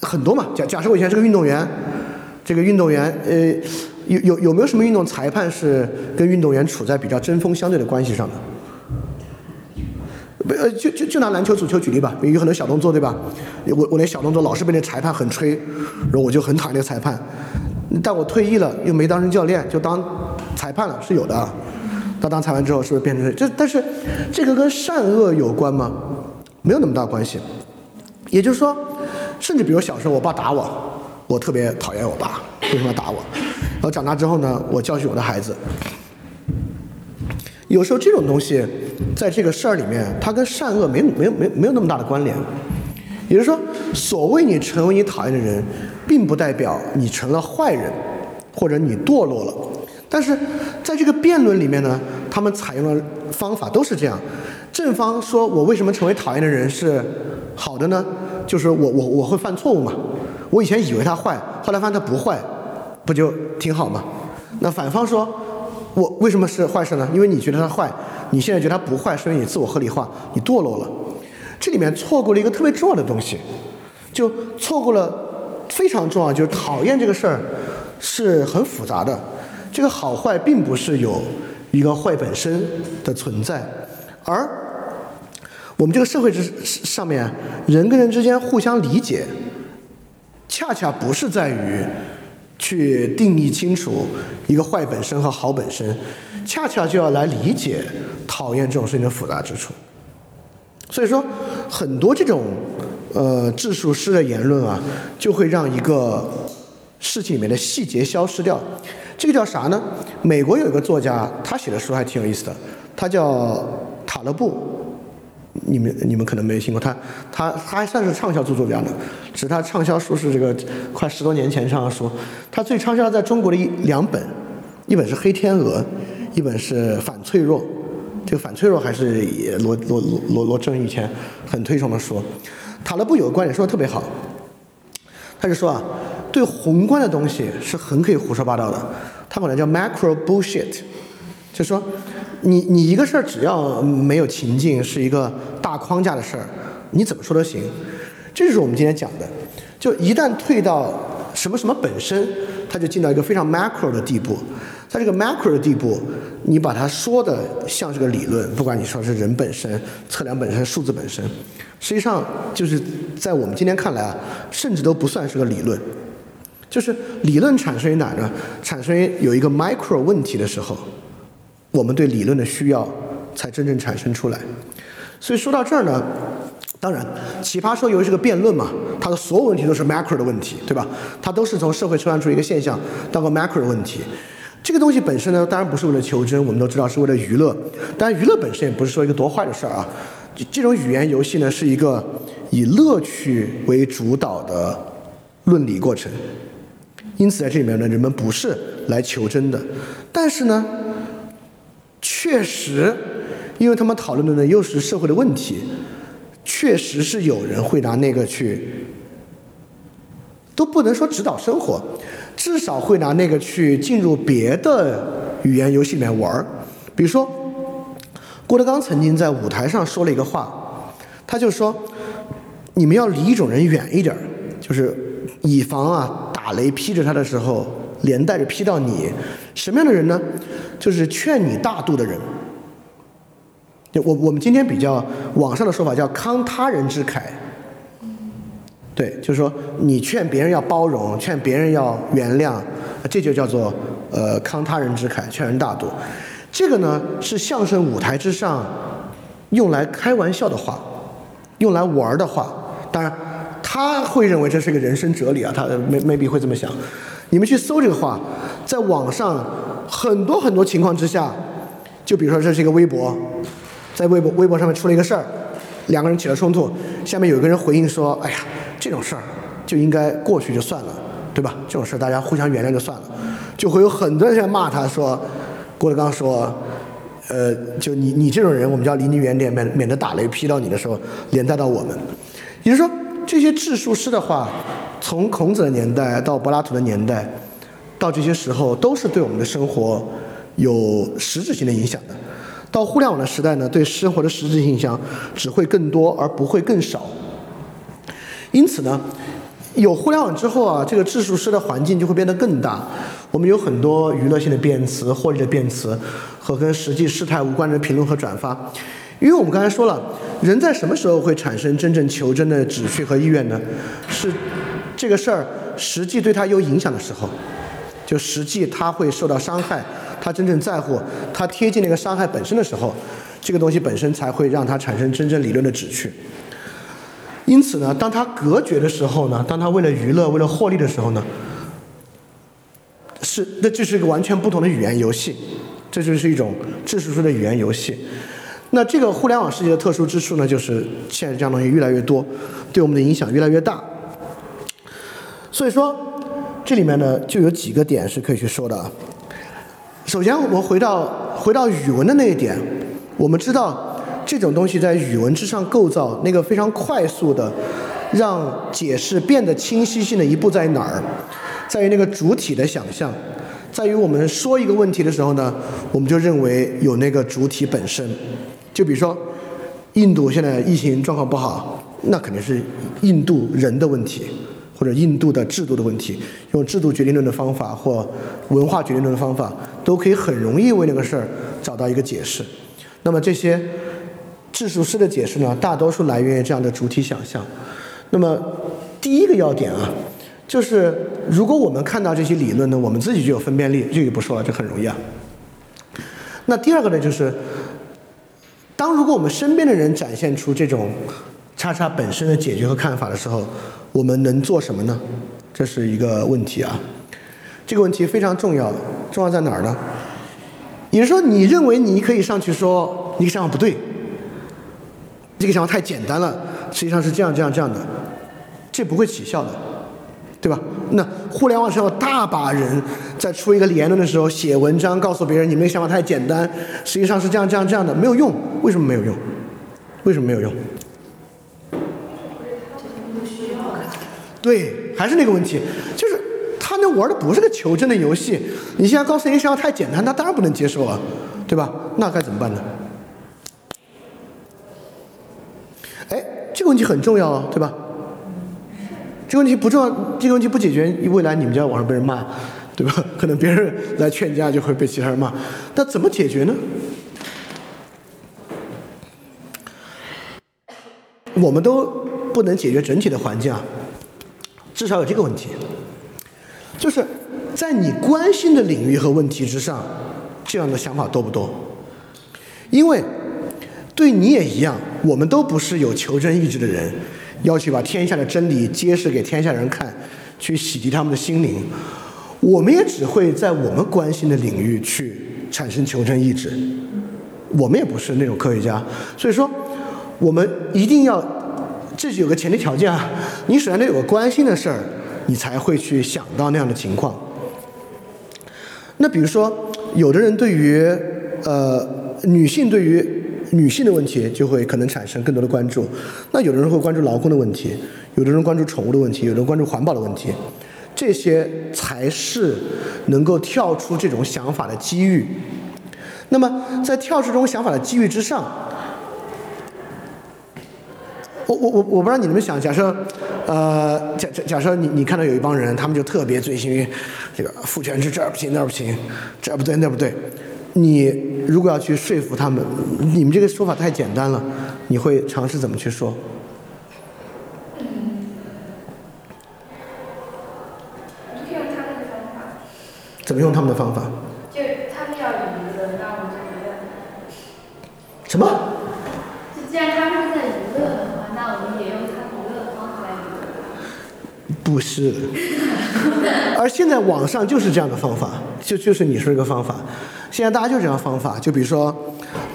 很多嘛。假假设我以前是个运动员，这个运动员，呃，有有有没有什么运动裁判是跟运动员处在比较针锋相对的关系上的？不，呃，就就就拿篮球、足球举例吧，有很多小动作，对吧？我我那小动作老是被那裁判狠吹，然后我就很讨厌那个裁判。但我退役了，又没当成教练，就当裁判了，是有的。他当裁判之后，是不是变成这？但是这个跟善恶有关吗？没有那么大关系。也就是说，甚至比如小时候我爸打我，我特别讨厌我爸，为什么要打我？然后长大之后呢，我教训我的孩子。有时候这种东西，在这个事儿里面，它跟善恶没没没没有那么大的关联。也就是说，所谓你成为你讨厌的人，并不代表你成了坏人，或者你堕落了。但是在这个辩论里面呢，他们采用的方法都是这样。正方说我为什么成为讨厌的人是好的呢？就是我我我会犯错误嘛。我以前以为他坏，后来发现他不坏，不就挺好吗？那反方说，我为什么是坏事呢？因为你觉得他坏，你现在觉得他不坏，是因为你自我合理化，你堕落了。这里面错过了一个特别重要的东西，就错过了非常重要，就是讨厌这个事儿是很复杂的。这个好坏并不是有一个坏本身的存在，而我们这个社会之上面人跟人之间互相理解，恰恰不是在于去定义清楚一个坏本身和好本身，恰恰就要来理解讨厌这种事情的复杂之处。所以说，很多这种呃质术师的言论啊，就会让一个事情里面的细节消失掉。这个叫啥呢？美国有一个作家，他写的书还挺有意思的，他叫塔勒布。你们你们可能没有听过他，他他还算是畅销著作家呢，只是他畅销书是这个快十多年前畅销书。他最畅销在中国的一两本，一本是《黑天鹅》，一本是《反脆弱》。这个反脆弱还是罗罗罗罗振以前很推崇的书。塔勒布有个观点说的特别好，他就说啊，对宏观的东西是很可以胡说八道的，它管它叫 macro bullshit，就说你你一个事儿只要没有情境，是一个大框架的事儿，你怎么说都行。这就是我们今天讲的，就一旦退到什么什么本身，它就进到一个非常 macro 的地步。在这个 macro 的地步，你把它说的像是个理论，不管你说是人本身、测量本身、数字本身，实际上就是在我们今天看来啊，甚至都不算是个理论。就是理论产生于哪呢？产生于有一个 micro 问题的时候，我们对理论的需要才真正产生出来。所以说到这儿呢，当然，奇葩说由于是个辩论嘛，它的所有问题都是 macro 的问题，对吧？它都是从社会抽象出一个现象当个 macro 的问题。这个东西本身呢，当然不是为了求真，我们都知道是为了娱乐。当然，娱乐本身也不是说一个多坏的事儿啊。这种语言游戏呢，是一个以乐趣为主导的论理过程。因此，在这里面呢，人们不是来求真的。但是呢，确实，因为他们讨论的呢又是社会的问题，确实是有人会拿那个去，都不能说指导生活。至少会拿那个去进入别的语言游戏里面玩儿，比如说，郭德纲曾经在舞台上说了一个话，他就说，你们要离一种人远一点儿，就是以防啊打雷劈着他的时候，连带着劈到你。什么样的人呢？就是劝你大度的人。我我们今天比较网上的说法叫慷他人之慨。对，就是说你劝别人要包容，劝别人要原谅，这就叫做呃慷他人之慨，劝人大度。这个呢是相声舞台之上用来开玩笑的话，用来玩的话。当然他会认为这是一个人生哲理啊，他没没必会这么想。你们去搜这个话，在网上很多很多情况之下，就比如说这是一个微博，在微博微博上面出了一个事儿，两个人起了冲突，下面有一个人回应说：“哎呀。”这种事儿就应该过去就算了，对吧？这种事儿大家互相原谅就算了，就会有很多人在骂他说，郭德纲说，呃，就你你这种人，我们就要离你远点，免免得打雷劈到你的时候连带到我们。也就是说，这些治术师的话，从孔子的年代到柏拉图的年代，到这些时候，都是对我们的生活有实质性的影响的。到互联网的时代呢，对生活的实质性影响只会更多，而不会更少。因此呢，有互联网之后啊，这个质术师的环境就会变得更大。我们有很多娱乐性的辩词、获利的辩词和跟实际事态无关的评论和转发。因为我们刚才说了，人在什么时候会产生真正求真的旨趣和意愿呢？是这个事儿实际对他有影响的时候，就实际他会受到伤害，他真正在乎，他贴近那个伤害本身的时候，这个东西本身才会让他产生真正理论的旨趣。因此呢，当他隔绝的时候呢，当他为了娱乐、为了获利的时候呢，是那这是一个完全不同的语言游戏，这就是一种知识书的语言游戏。那这个互联网世界的特殊之处呢，就是现在这样东西越来越多，对我们的影响越来越大。所以说，这里面呢就有几个点是可以去说的。首先，我们回到回到语文的那一点，我们知道这种东西在语文之上构造那个非常快速的，让解释变得清晰性的一步在哪儿？在于那个主体的想象，在于我们说一个问题的时候呢，我们就认为有那个主体本身。就比如说，印度现在疫情状况不好，那肯定是印度人的问题。或者印度的制度的问题，用制度决定论的方法或文化决定论的方法，都可以很容易为那个事儿找到一个解释。那么这些质数师的解释呢，大多数来源于这样的主体想象。那么第一个要点啊，就是如果我们看到这些理论呢，我们自己就有分辨力，这个不说了，这很容易啊。那第二个呢，就是当如果我们身边的人展现出这种叉叉本身的解决和看法的时候，我们能做什么呢？这是一个问题啊。这个问题非常重要，重要在哪儿呢？也就是说，你认为你可以上去说你个想法不对，这个想法太简单了，实际上是这样这样这样的，这不会起效的，对吧？那互联网上有大把人在出一个言论的时候写文章，告诉别人你们的想法太简单，实际上是这样这样这样的，没有用。为什么没有用？为什么没有用？对，还是那个问题，就是他那玩的不是个求真的游戏。你现在告诉人想法太简单，他当然不能接受了，对吧？那该怎么办呢？哎，这个问题很重要啊，对吧？这个问题不重要，这个问题不解决，未来你们就在网上被人骂，对吧？可能别人来劝架就会被其他人骂。那怎么解决呢？我们都不能解决整体的环境啊。至少有这个问题，就是在你关心的领域和问题之上，这样的想法多不多？因为对你也一样，我们都不是有求真意志的人，要去把天下的真理揭示给天下人看，去洗涤他们的心灵。我们也只会在我们关心的领域去产生求真意志。我们也不是那种科学家，所以说我们一定要。这是有个前提条件啊，你首先得有个关心的事儿，你才会去想到那样的情况。那比如说，有的人对于呃女性对于女性的问题就会可能产生更多的关注，那有的人会关注劳工的问题，有的人关注宠物的问题，有的人关注环保的问题，这些才是能够跳出这种想法的机遇。那么在跳出这种想法的机遇之上。我我我我不知道你们想，假设，呃，假假假设你你看到有一帮人，他们就特别醉心于这个父权制，这儿不行那儿不行，这儿不对那儿不对。你如果要去说服他们，你们这个说法太简单了，你会尝试怎么去说？用他们的方法。怎么用他们的方法？就他们要娱乐，那我们就娱乐。什么？就既然他们是在娱乐的话，那我们也用他们娱乐的方法来娱乐。不是，而现在网上就是这样的方法，就就是你说这个方法，现在大家就这样方法，就比如说，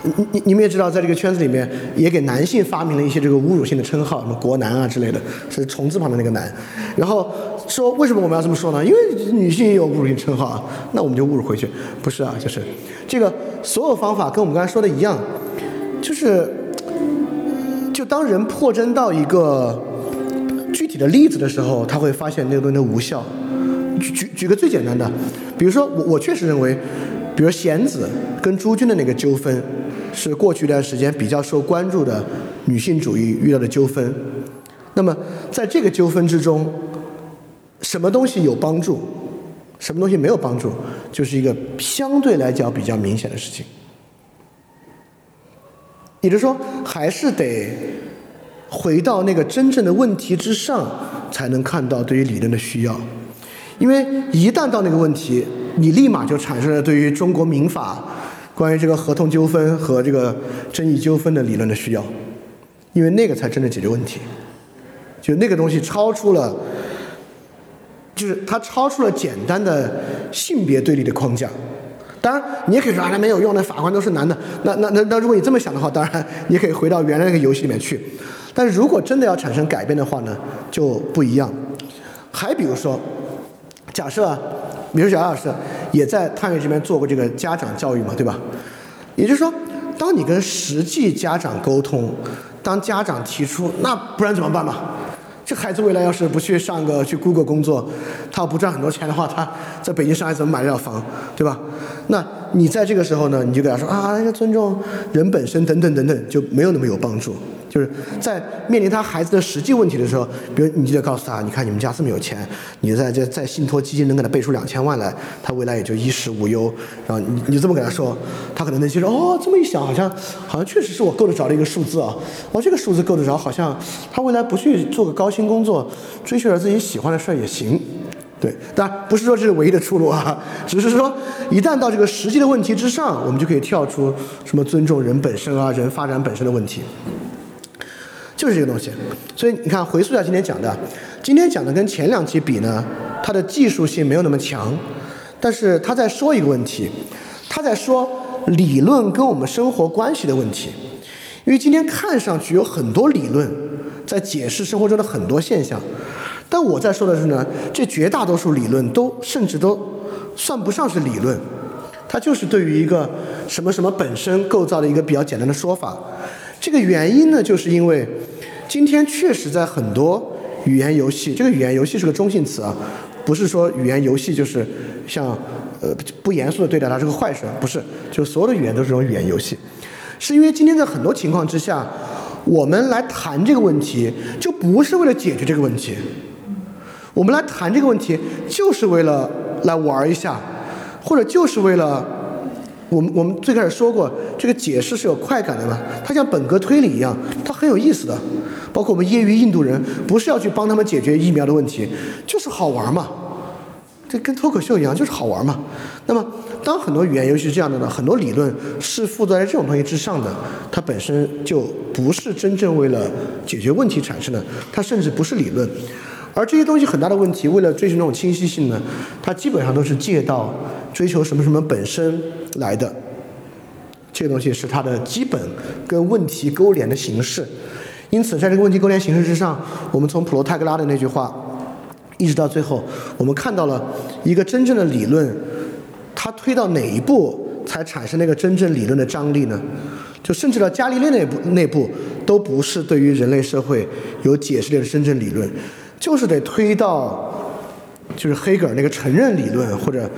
你你你们也知道，在这个圈子里面，也给男性发明了一些这个侮辱性的称号，什么“国男”啊之类的，是虫字旁的那个“男”，然后说为什么我们要这么说呢？因为女性也有侮辱性称号啊，那我们就侮辱回去，不是啊，就是这个所有方法跟我们刚才说的一样，就是就当人破真到一个。具体的例子的时候，他会发现那个东西无效。举举举个最简单的，比如说我我确实认为，比如贤子跟朱军的那个纠纷，是过去一段时间比较受关注的女性主义遇到的纠纷。那么在这个纠纷之中，什么东西有帮助，什么东西没有帮助，就是一个相对来讲比较明显的事情。也就是说，还是得。回到那个真正的问题之上，才能看到对于理论的需要。因为一旦到那个问题，你立马就产生了对于中国民法关于这个合同纠纷和这个争议纠纷的理论的需要。因为那个才真的解决问题，就那个东西超出了，就是它超出了简单的性别对立的框架。当然，你也可以说啊，那没有用，那法官都是男的。那那那那，如果你这么想的话，当然你可以回到原来那个游戏里面去。但是如果真的要产生改变的话呢，就不一样。还比如说，假设，比如小艾老师也在探月这边做过这个家长教育嘛，对吧？也就是说，当你跟实际家长沟通，当家长提出那不然怎么办嘛？这孩子未来要是不去上个去 Google 工作，他要不赚很多钱的话，他在北京、上海怎么买得了房，对吧？那你在这个时候呢，你就给他说啊，要尊重人本身等等等等，就没有那么有帮助。就是在面临他孩子的实际问题的时候，比如你就得告诉他，你看你们家这么有钱，你在这在信托基金能给他备出两千万来，他未来也就衣食无忧。然后你你这么给他说，他可能能接受。哦，这么一想，好像好像确实是我够得着的一个数字啊。哦，这个数字够得着，好像他未来不去做个高薪工作，追求点自己喜欢的事儿也行。对，当然不是说这是唯一的出路啊，只是说一旦到这个实际的问题之上，我们就可以跳出什么尊重人本身啊、人发展本身的问题。就是这个东西，所以你看，回溯一下今天讲的，今天讲的跟前两期比呢，它的技术性没有那么强，但是他在说一个问题，他在说理论跟我们生活关系的问题，因为今天看上去有很多理论在解释生活中的很多现象，但我在说的是呢，这绝大多数理论都甚至都算不上是理论，它就是对于一个什么什么本身构造的一个比较简单的说法。这个原因呢，就是因为今天确实在很多语言游戏，这个语言游戏是个中性词啊，不是说语言游戏就是像呃不严肃的对待它是个坏事，不是，就所有的语言都是这种语言游戏，是因为今天在很多情况之下，我们来谈这个问题，就不是为了解决这个问题，我们来谈这个问题，就是为了来玩一下，或者就是为了。我们我们最开始说过，这个解释是有快感的嘛？它像本格推理一样，它很有意思的。包括我们业余印度人，不是要去帮他们解决疫苗的问题，就是好玩嘛。这跟脱口秀一样，就是好玩嘛。那么，当很多语言，尤其是这样的呢，很多理论是附在这种东西之上的，它本身就不是真正为了解决问题产生的，它甚至不是理论。而这些东西很大的问题，为了追求那种清晰性呢，它基本上都是借到追求什么什么本身来的。这个东西是它的基本跟问题勾连的形式。因此，在这个问题勾连形式之上，我们从普罗泰戈拉的那句话，一直到最后，我们看到了一个真正的理论，它推到哪一步才产生那个真正理论的张力呢？就甚至到伽利略内部内部，都不是对于人类社会有解释力的真正理论。就是得推到，就是黑格尔那个承认理论，或者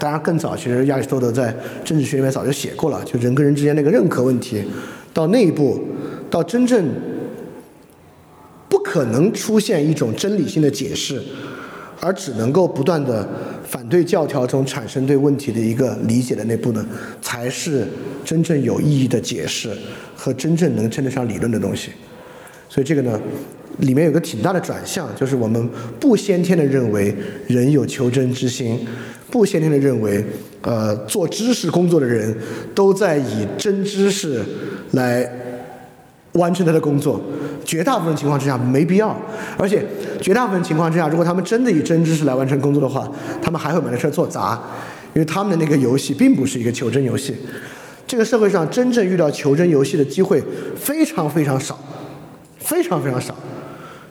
当然更早，其实亚里士多德在政治学里面早就写过了，就人跟人之间那个认可问题，到那一步，到真正不可能出现一种真理性的解释，而只能够不断的反对教条中产生对问题的一个理解的那步呢，才是真正有意义的解释和真正能称得上理论的东西。所以这个呢。里面有个挺大的转向，就是我们不先天的认为人有求真之心，不先天的认为，呃，做知识工作的人都在以真知识来完成他的工作。绝大部分情况之下没必要，而且绝大部分情况之下，如果他们真的以真知识来完成工作的话，他们还会把这事做砸，因为他们的那个游戏并不是一个求真游戏。这个社会上真正遇到求真游戏的机会非常非常少，非常非常少。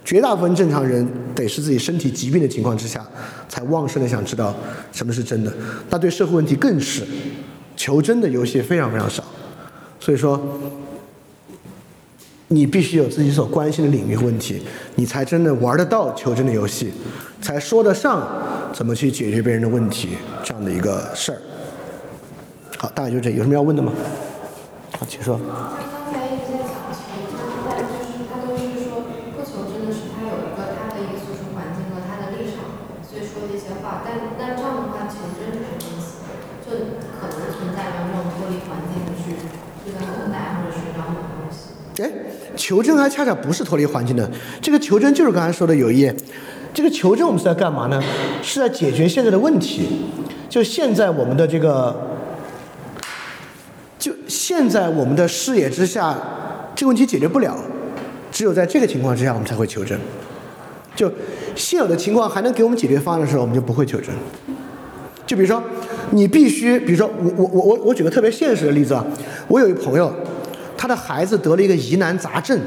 绝大部分正常人得是自己身体疾病的情况之下，才旺盛的想知道什么是真的。那对社会问题更是，求真的游戏非常非常少。所以说，你必须有自己所关心的领域问题，你才真的玩得到求真的游戏，才说得上怎么去解决别人的问题这样的一个事儿。好，大概就这，有什么要问的吗？好，请说。求真还恰恰不是脱离环境的，这个求真就是刚才说的有一页，这个求真我们是在干嘛呢？是在解决现在的问题，就现在我们的这个，就现在我们的视野之下，这个问题解决不了，只有在这个情况之下，我们才会求真。就现有的情况还能给我们解决方案的时候，我们就不会求真。就比如说，你必须，比如说我我我我举个特别现实的例子啊，我有一朋友。他的孩子得了一个疑难杂症，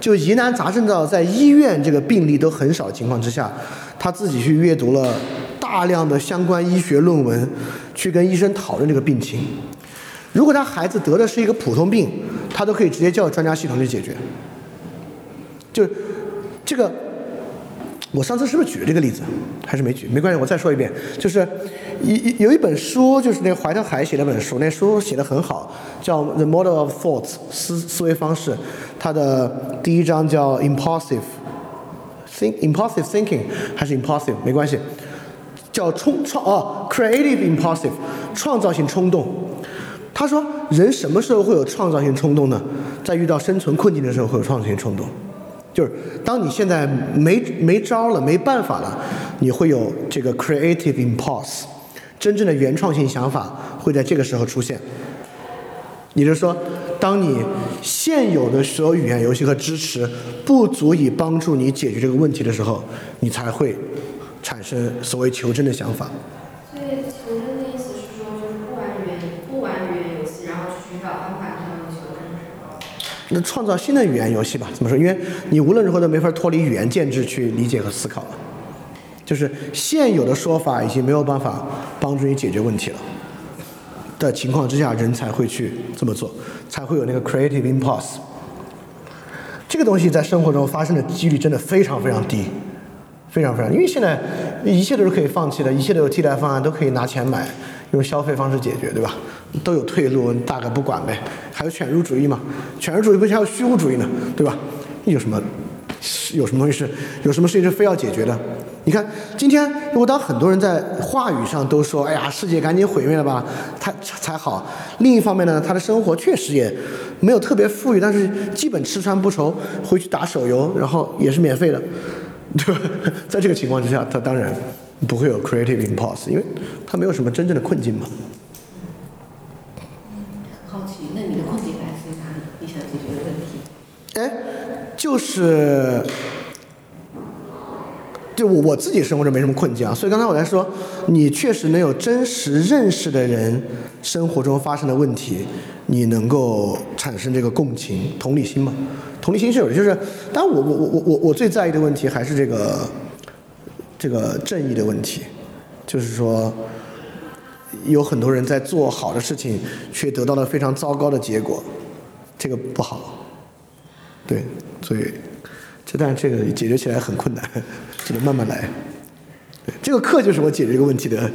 就疑难杂症到在医院这个病例都很少情况之下，他自己去阅读了大量的相关医学论文，去跟医生讨论这个病情。如果他孩子得的是一个普通病，他都可以直接叫专家系统去解决。就这个，我上次是不是举了这个例子？还是没举？没关系，我再说一遍。就是一有一本书，就是那个怀特海写的本书，那书写的很好，叫《The Model of Thoughts》思思维方式。它的第一章叫 Impulsive Think Impulsive Thinking 还是 Impulsive 没关系，叫冲创哦 Creative Impulsive 创造性冲动。他说，人什么时候会有创造性冲动呢？在遇到生存困境的时候会有创造性冲动。就是当你现在没没招了、没办法了，你会有这个 creative impulse，真正的原创性想法会在这个时候出现。也就是说，当你现有的所有语言游戏和支持不足以帮助你解决这个问题的时候，你才会产生所谓求真的想法。所以求真的意思是说，就是不玩语言，不玩语言游戏，然后去寻找方法，这样的求真是吗？那创造新的语言游戏吧？怎么说？因为你无论如何都没法脱离语言建制去理解和思考了。就是现有的说法已经没有办法帮助你解决问题了的情况之下，人才会去这么做，才会有那个 creative impulse。这个东西在生活中发生的几率真的非常非常低，非常非常，因为现在一切都是可以放弃的，一切都有替代方案，都可以拿钱买，用消费方式解决，对吧？都有退路，大概不管呗。还有犬儒主义嘛？犬儒主义不是还有虚无主义呢，对吧？有什么有什么东西是有什么事情是非要解决的？你看，今天如果当很多人在话语上都说“哎呀，世界赶紧毁灭了吧”，他才好。另一方面呢，他的生活确实也没有特别富裕，但是基本吃穿不愁，回去打手游，然后也是免费的，对吧？在这个情况之下，他当然不会有 creative impulse，因为他没有什么真正的困境嘛。很好奇，那你的困境来自于哪里？你想解决的问题？哎，就是，就我我自己生活中没什么困境啊，所以刚才我在说，你确实能有真实认识的人生活中发生的问题，你能够产生这个共情、同理心嘛？同理心是有的，就是，当然我我我我我我最在意的问题还是这个这个正义的问题，就是说。有很多人在做好的事情，却得到了非常糟糕的结果，这个不好。对，所以这但这个解决起来很困难，只能慢慢来。对，这个课就是我解决这个问题的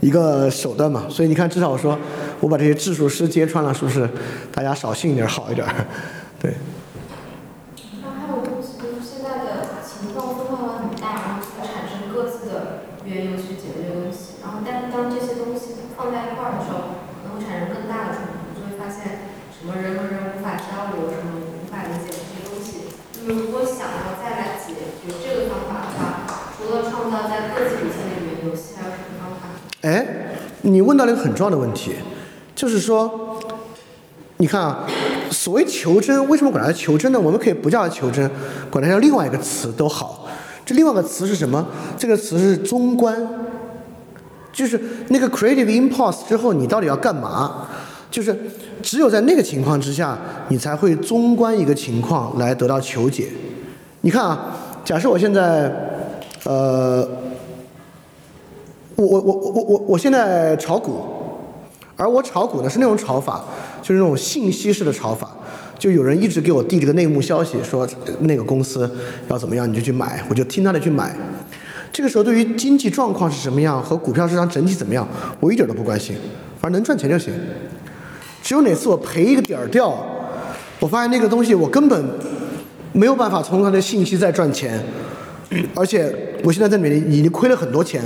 一个手段嘛。所以你看，至少我说我把这些质数师揭穿了，是不是大家少信一点好一点？对。然后还有个问题就是现在的情况分化很大，然后就会产生各自的语言游戏解决这个问题。然后，但是当这些东西放在一块儿的时候，可能会产生更大的冲突，就会发现什么人和人无法交流，什么无法理解这些东西。那么，如果想要再来解决这个方法的话，除了创造在各自里面的语言游戏，还有什么方法？哎，你问到了一个很重要的问题，就是说，你看啊，所谓求真，为什么管它求真呢？我们可以不叫它求真，管它叫另外一个词都好。这另外一个词是什么？这个词是中观，就是那个 creative impulse 之后，你到底要干嘛？就是只有在那个情况之下，你才会综观一个情况来得到求解。你看啊，假设我现在，呃。我我我我我我现在炒股，而我炒股呢是那种炒法，就是那种信息式的炒法，就有人一直给我递这个内幕消息，说那个公司要怎么样，你就去买，我就听他的去买。这个时候对于经济状况是什么样和股票市场整体怎么样，我一点都不关心，反正能赚钱就行。只有哪次我赔一个点儿掉，我发现那个东西我根本没有办法从它的信息再赚钱。而且我现在在里面已经亏了很多钱，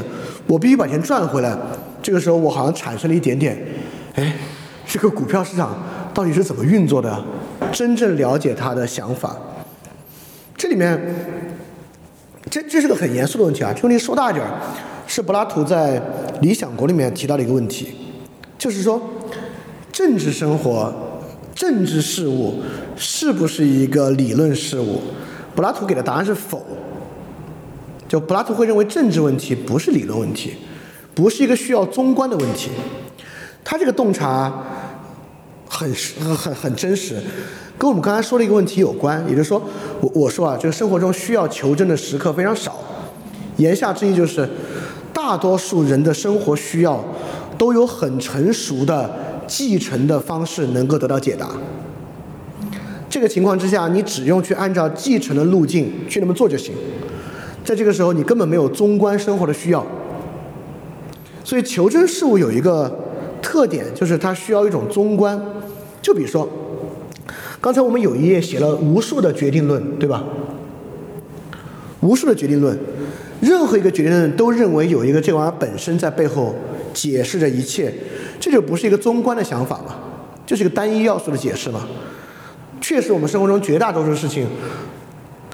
我必须把钱赚回来。这个时候我好像产生了一点点，哎，这个股票市场到底是怎么运作的？真正了解他的想法。这里面，这这是个很严肃的问题啊。这问题说大一点，是柏拉图在《理想国》里面提到的一个问题，就是说，政治生活、政治事务是不是一个理论事物？柏拉图给的答案是否。就柏拉图会认为政治问题不是理论问题，不是一个需要综观的问题。他这个洞察很很很很真实，跟我们刚才说的一个问题有关。也就是说，我我说啊，这个生活中需要求证的时刻非常少。言下之意就是，大多数人的生活需要都有很成熟的继承的方式能够得到解答。这个情况之下，你只用去按照继承的路径去那么做就行。在这个时候，你根本没有综观生活的需要。所以求真事物有一个特点，就是它需要一种综观。就比如说，刚才我们有一页写了无数的决定论，对吧？无数的决定论，任何一个决定论都认为有一个这玩意儿本身在背后解释着一切，这就不是一个综观的想法嘛，就是一个单一要素的解释嘛。确实，我们生活中绝大多数事情，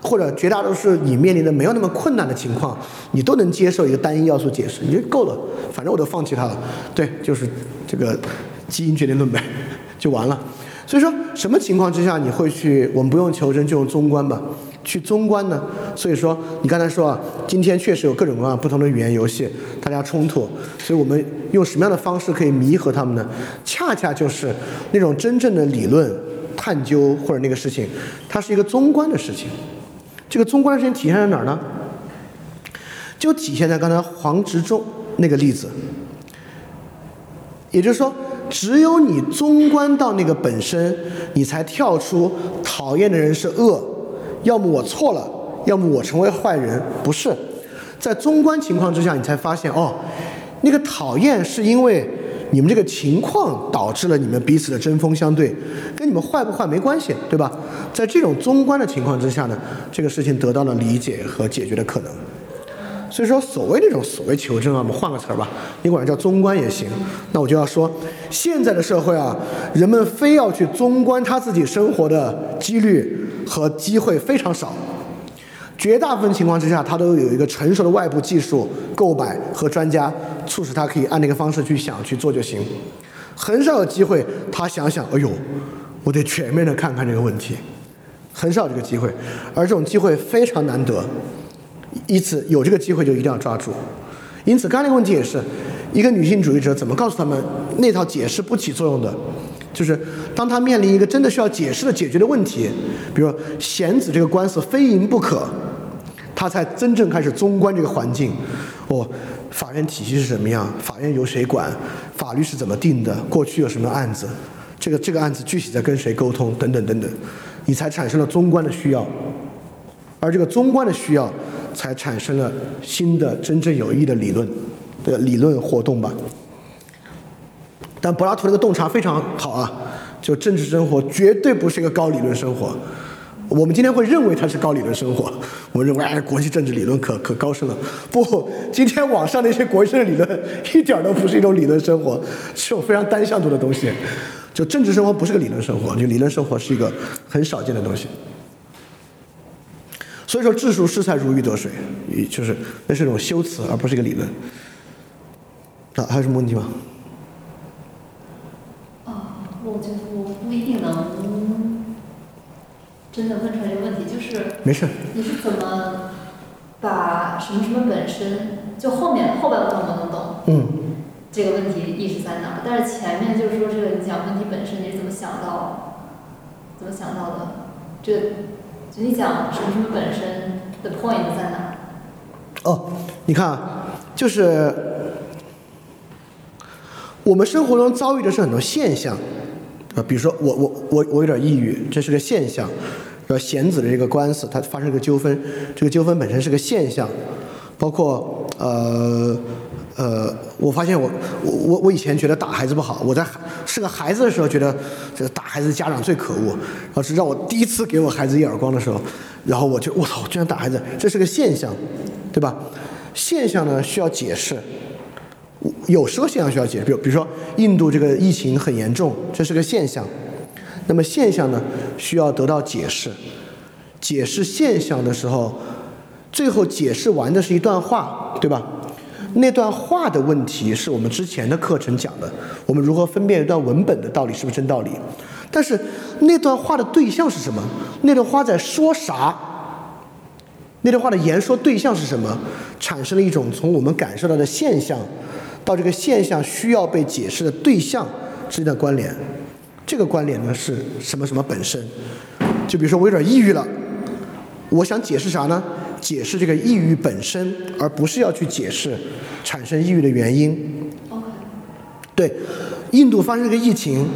或者绝大多数你面临的没有那么困难的情况，你都能接受一个单一要素解释，你就够了。反正我都放弃它了，对，就是这个基因决定论呗，就完了。所以说，什么情况之下你会去？我们不用求真，就用综观吧。去综观呢？所以说，你刚才说啊，今天确实有各种各样不同的语言游戏，大家冲突，所以我们用什么样的方式可以弥合他们呢？恰恰就是那种真正的理论探究或者那个事情，它是一个综观的事情。这个中观的事情体现在哪儿呢？就体现在刚才黄执中那个例子。也就是说，只有你中观到那个本身，你才跳出讨厌的人是恶，要么我错了，要么我成为坏人。不是，在中观情况之下，你才发现哦，那个讨厌是因为你们这个情况导致了你们彼此的针锋相对，跟你们坏不坏没关系，对吧？在这种综观的情况之下呢，这个事情得到了理解和解决的可能。所以说，所谓这种所谓求证啊，我们换个词儿吧，你管它叫综观也行。那我就要说，现在的社会啊，人们非要去综观他自己生活的几率和机会非常少。绝大部分情况之下，他都有一个成熟的外部技术购买和专家，促使他可以按那个方式去想去做就行。很少有机会，他想想，哎呦，我得全面的看看这个问题，很少这个机会，而这种机会非常难得。因此，有这个机会就一定要抓住。因此，刚才那个问题也是一个女性主义者怎么告诉他们那套解释不起作用的，就是当他面临一个真的需要解释的解决的问题，比如贤子这个官司非赢不可，他才真正开始综观这个环境。哦，法院体系是什么样？法院由谁管？法律是怎么定的？过去有什么案子？这个这个案子具体在跟谁沟通？等等等等，你才产生了综观的需要。而这个综观的需要，才产生了新的真正有益的理论的理论活动吧。但柏拉图这个洞察非常好啊，就政治生活绝对不是一个高理论生活。我们今天会认为它是高理论生活，我认为哎，国际政治理论可可高深了。不，今天网上那些国际政治理论一点都不是一种理论生活，是种非常单向度的东西。就政治生活不是个理论生活，就理论生活是一个很少见的东西。所以说，智术适才如鱼得水，也就是那是一种修辞，而不是一个理论。啊，还有什么问题吗？啊，我觉得我不一定能真的问出来这个问题，就是没事。你是怎么把什么什么本身，就后面后半部分我能懂，嗯，这个问题意识在哪儿？但是前面就是说这个你讲问题本身你是怎么想到，怎么想到的？这个。就你讲什么什么本身的 point 在哪？哦，你看啊，就是我们生活中遭遇的是很多现象，啊，比如说我我我我有点抑郁，这是个现象。呃，贤子的这个官司，它发生一个纠纷，这个纠纷本身是个现象，包括呃。呃，我发现我我我以前觉得打孩子不好，我在是个孩子的时候觉得这个打孩子家长最可恶，然后是让我第一次给我孩子一耳光的时候，然后我就我操，居然打孩子，这是个现象，对吧？现象呢需要解释，有时候现象需要解释，比如比如说印度这个疫情很严重，这是个现象，那么现象呢需要得到解释，解释现象的时候，最后解释完的是一段话，对吧？那段话的问题是我们之前的课程讲的，我们如何分辨一段文本的道理是不是真道理？但是那段话的对象是什么？那段话在说啥？那段话的言说对象是什么？产生了一种从我们感受到的现象，到这个现象需要被解释的对象之间的关联。这个关联呢是什么什么本身？就比如说我有点抑郁了，我想解释啥呢？解释这个抑郁本身，而不是要去解释产生抑郁的原因。对，印度发生这个疫情，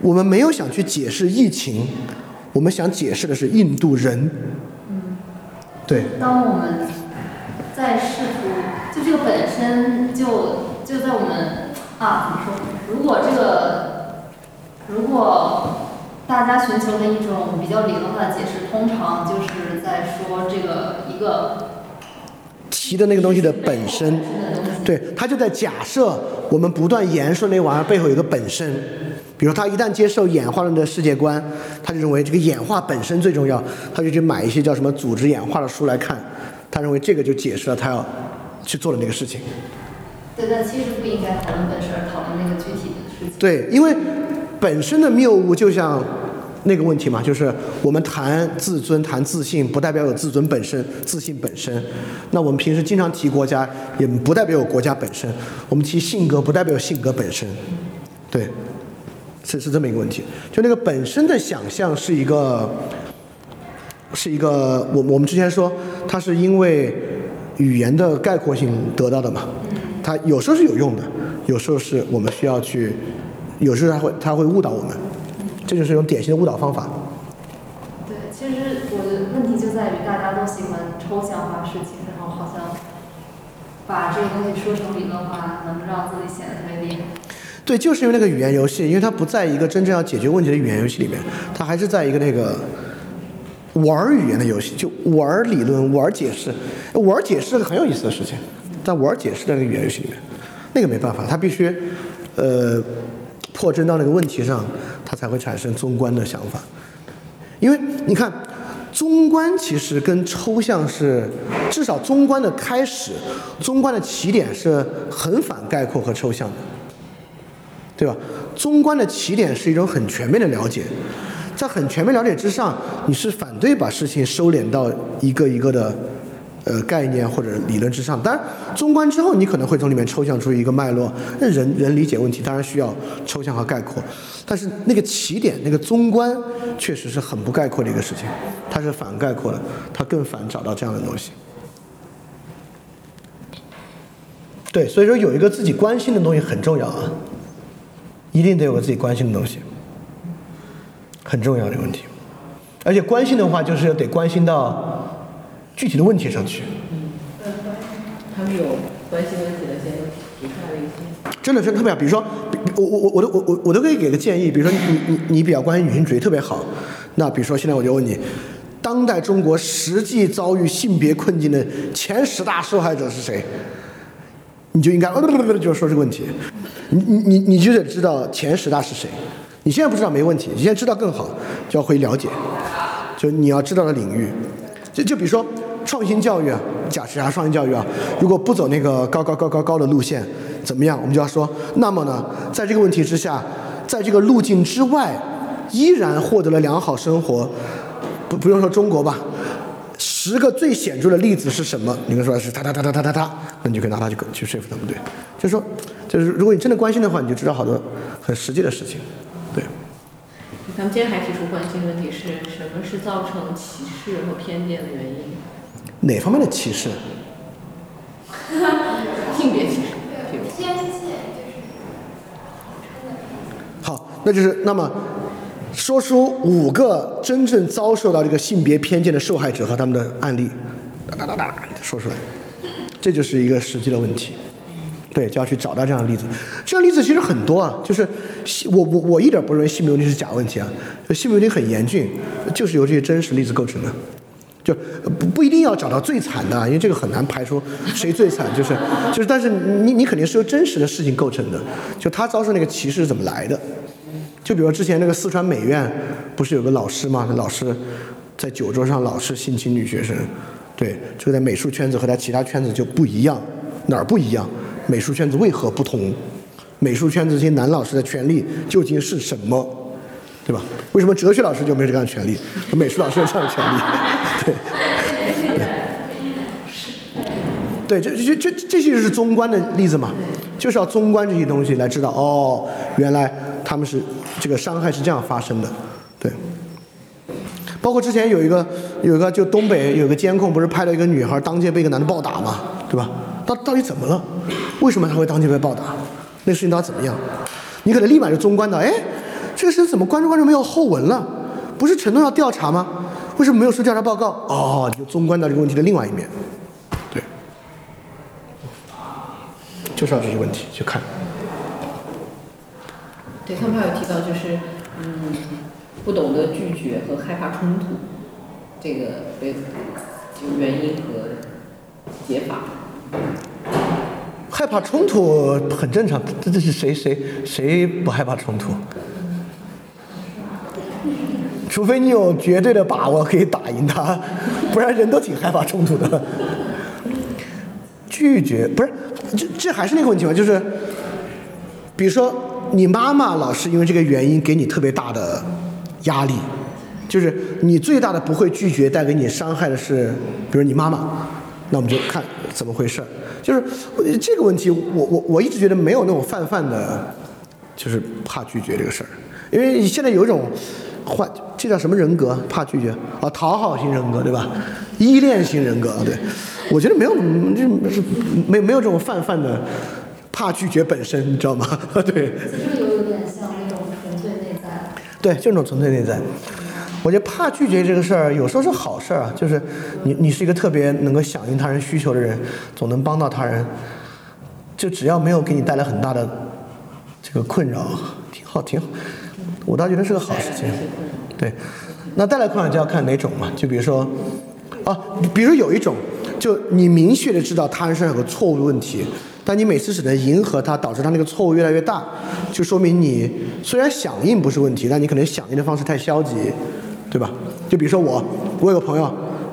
我们没有想去解释疫情，我们想解释的是印度人。对，当我们在试图，就这个本身就就在我们啊，怎么说？如果这个，如果大家寻求的一种比较理论化的解释，通常就是在说这个一个提的那个东西的本身。对，他就在假设我们不断言说那玩意儿背后有个本身，比如他一旦接受演化论的世界观，他就认为这个演化本身最重要，他就去买一些叫什么组织演化的书来看，他认为这个就解释了他要去做的那个事情。对，但其实不应该讨论本身，而讨论那个具体的事情。对，因为本身的谬误就像那个问题嘛，就是我们谈自尊、谈自信，不代表有自尊本身、自信本身。那我们平时经常提国家，也不代表有国家本身。我们提性格，不代表有性格本身。对，是是这么一个问题。就那个本身的想象是一个，是一个，我我们之前说，它是因为语言的概括性得到的嘛。它有时候是有用的，有时候是我们需要去，有时候它会它会误导我们，这就是一种典型的误导方法。对，其实我的问题就在于大家都喜欢抽象化事情，然后好像把这个东西说成理论化，能让自己显得特别厉害。对，就是因为那个语言游戏，因为它不在一个真正要解决问题的语言游戏里面，它还是在一个那个玩儿语言的游戏，就玩儿理论、玩儿解释。玩儿解释是个很有意思的事情，在玩解释的那个语言游戏里面，那个没办法，它必须呃破真到那个问题上，它才会产生中观的想法。因为你看，中观其实跟抽象是，至少中观的开始，中观的起点是很反概括和抽象的。对吧？中观的起点是一种很全面的了解，在很全面了解之上，你是反对把事情收敛到一个一个的呃概念或者理论之上。当然，综观之后，你可能会从里面抽象出一个脉络。那人人理解问题当然需要抽象和概括，但是那个起点那个综观确实是很不概括的一个事情，它是反概括的，它更反找到这样的东西。对，所以说有一个自己关心的东西很重要啊。一定得有个自己关心的东西，很重要的问题。而且关心的话，就是得关心到具体的问题上去。嗯他们有关心问题的，先提出来了一些。真的真的特别好，比如说，我我我我都我我我都可以给个建议，比如说你你你比较关心女性主义特别好，那比如说现在我就问你，当代中国实际遭遇性别困境的前十大受害者是谁？你就应该呃就说这个问题，你你你你就得知道前十大是谁。你现在不知道没问题，你现在知道更好，就要会了解，就你要知道的领域。就就比如说创新教育啊，假设啥创新教育啊，如果不走那个高高高高高的路线，怎么样？我们就要说，那么呢，在这个问题之下，在这个路径之外，依然获得了良好生活，不不用说中国吧。十个最显著的例子是什么？你跟说是他他他他他他他，那你就可以拿它去去说服他们，对。就是说，就是如果你真的关心的话，你就知道好多很实际的事情，对。咱们今天还提出关心的问题是什么是造成歧视和偏见的原因？哪方面的歧视？性别歧视，比如。天线就是好，那就是那么说出五个真正遭受到这个性别偏见的受害者和他们的案例，哒哒哒哒说出来，这就是一个实际的问题。对，就要去找到这样的例子。这样的例子其实很多啊，就是我我我一点不认为性别问题是假问题啊，性别问题很严峻，就是由这些真实例子构成的。就不不一定要找到最惨的，因为这个很难排除谁最惨，就是就是，但是你你肯定是由真实的事情构成的。就他遭受那个歧视是怎么来的？就比如之前那个四川美院，不是有个老师嘛？那老师在酒桌上老是性侵女学生，对，就在美术圈子和他其他圈子就不一样，哪儿不一样？美术圈子为何不同？美术圈子这些男老师的权利究竟是什么？对吧？为什么哲学老师就没有这样的权利，美术老师有这样的权利？对，对，这这这这些就是综观的例子嘛，就是要综观这些东西来知道，哦，原来他们是这个伤害是这样发生的，对。包括之前有一个有一个就东北有个监控，不是拍了一个女孩当街被一个男的暴打嘛，对吧？到到底怎么了？为什么他会当街被暴打？那事情到底怎么样？你可能立马就中观到，哎，这个事怎么关注关注没有后文了？不是承诺要调查吗？为什么没有出调查报告？哦，你就纵观到这个问题的另外一面，对，就是要这些问题去看。对他们还有提到就是，嗯，不懂得拒绝和害怕冲突，这个对，就原因和解法。害怕冲突很正常，这这是谁谁谁不害怕冲突？除非你有绝对的把握可以打赢他，不然人都挺害怕冲突的。拒绝不是，这这还是那个问题嘛，就是，比如说你妈妈老是因为这个原因给你特别大的压力，就是你最大的不会拒绝带给你伤害的是，比如你妈妈，那我们就看怎么回事。就是这个问题，我我我一直觉得没有那种泛泛的，就是怕拒绝这个事儿，因为现在有一种换，这叫什么人格？怕拒绝啊，讨好型人格对吧？依恋型人格对，我觉得没有这是没没有这种泛泛的怕拒绝本身，你知道吗？对。其实有有点像那种纯粹内在。对，就那种纯粹内在。我觉得怕拒绝这个事儿，有时候是好事儿啊，就是你你是一个特别能够响应他人需求的人，总能帮到他人，就只要没有给你带来很大的这个困扰，挺好挺好。我倒觉得是个好事情。对，那带来困扰就要看哪种嘛，就比如说，啊，比如有一种，就你明确的知道他人身上有个错误的问题，但你每次只能迎合他，导致他那个错误越来越大，就说明你虽然响应不是问题，但你可能响应的方式太消极，对吧？就比如说我，我有个朋友，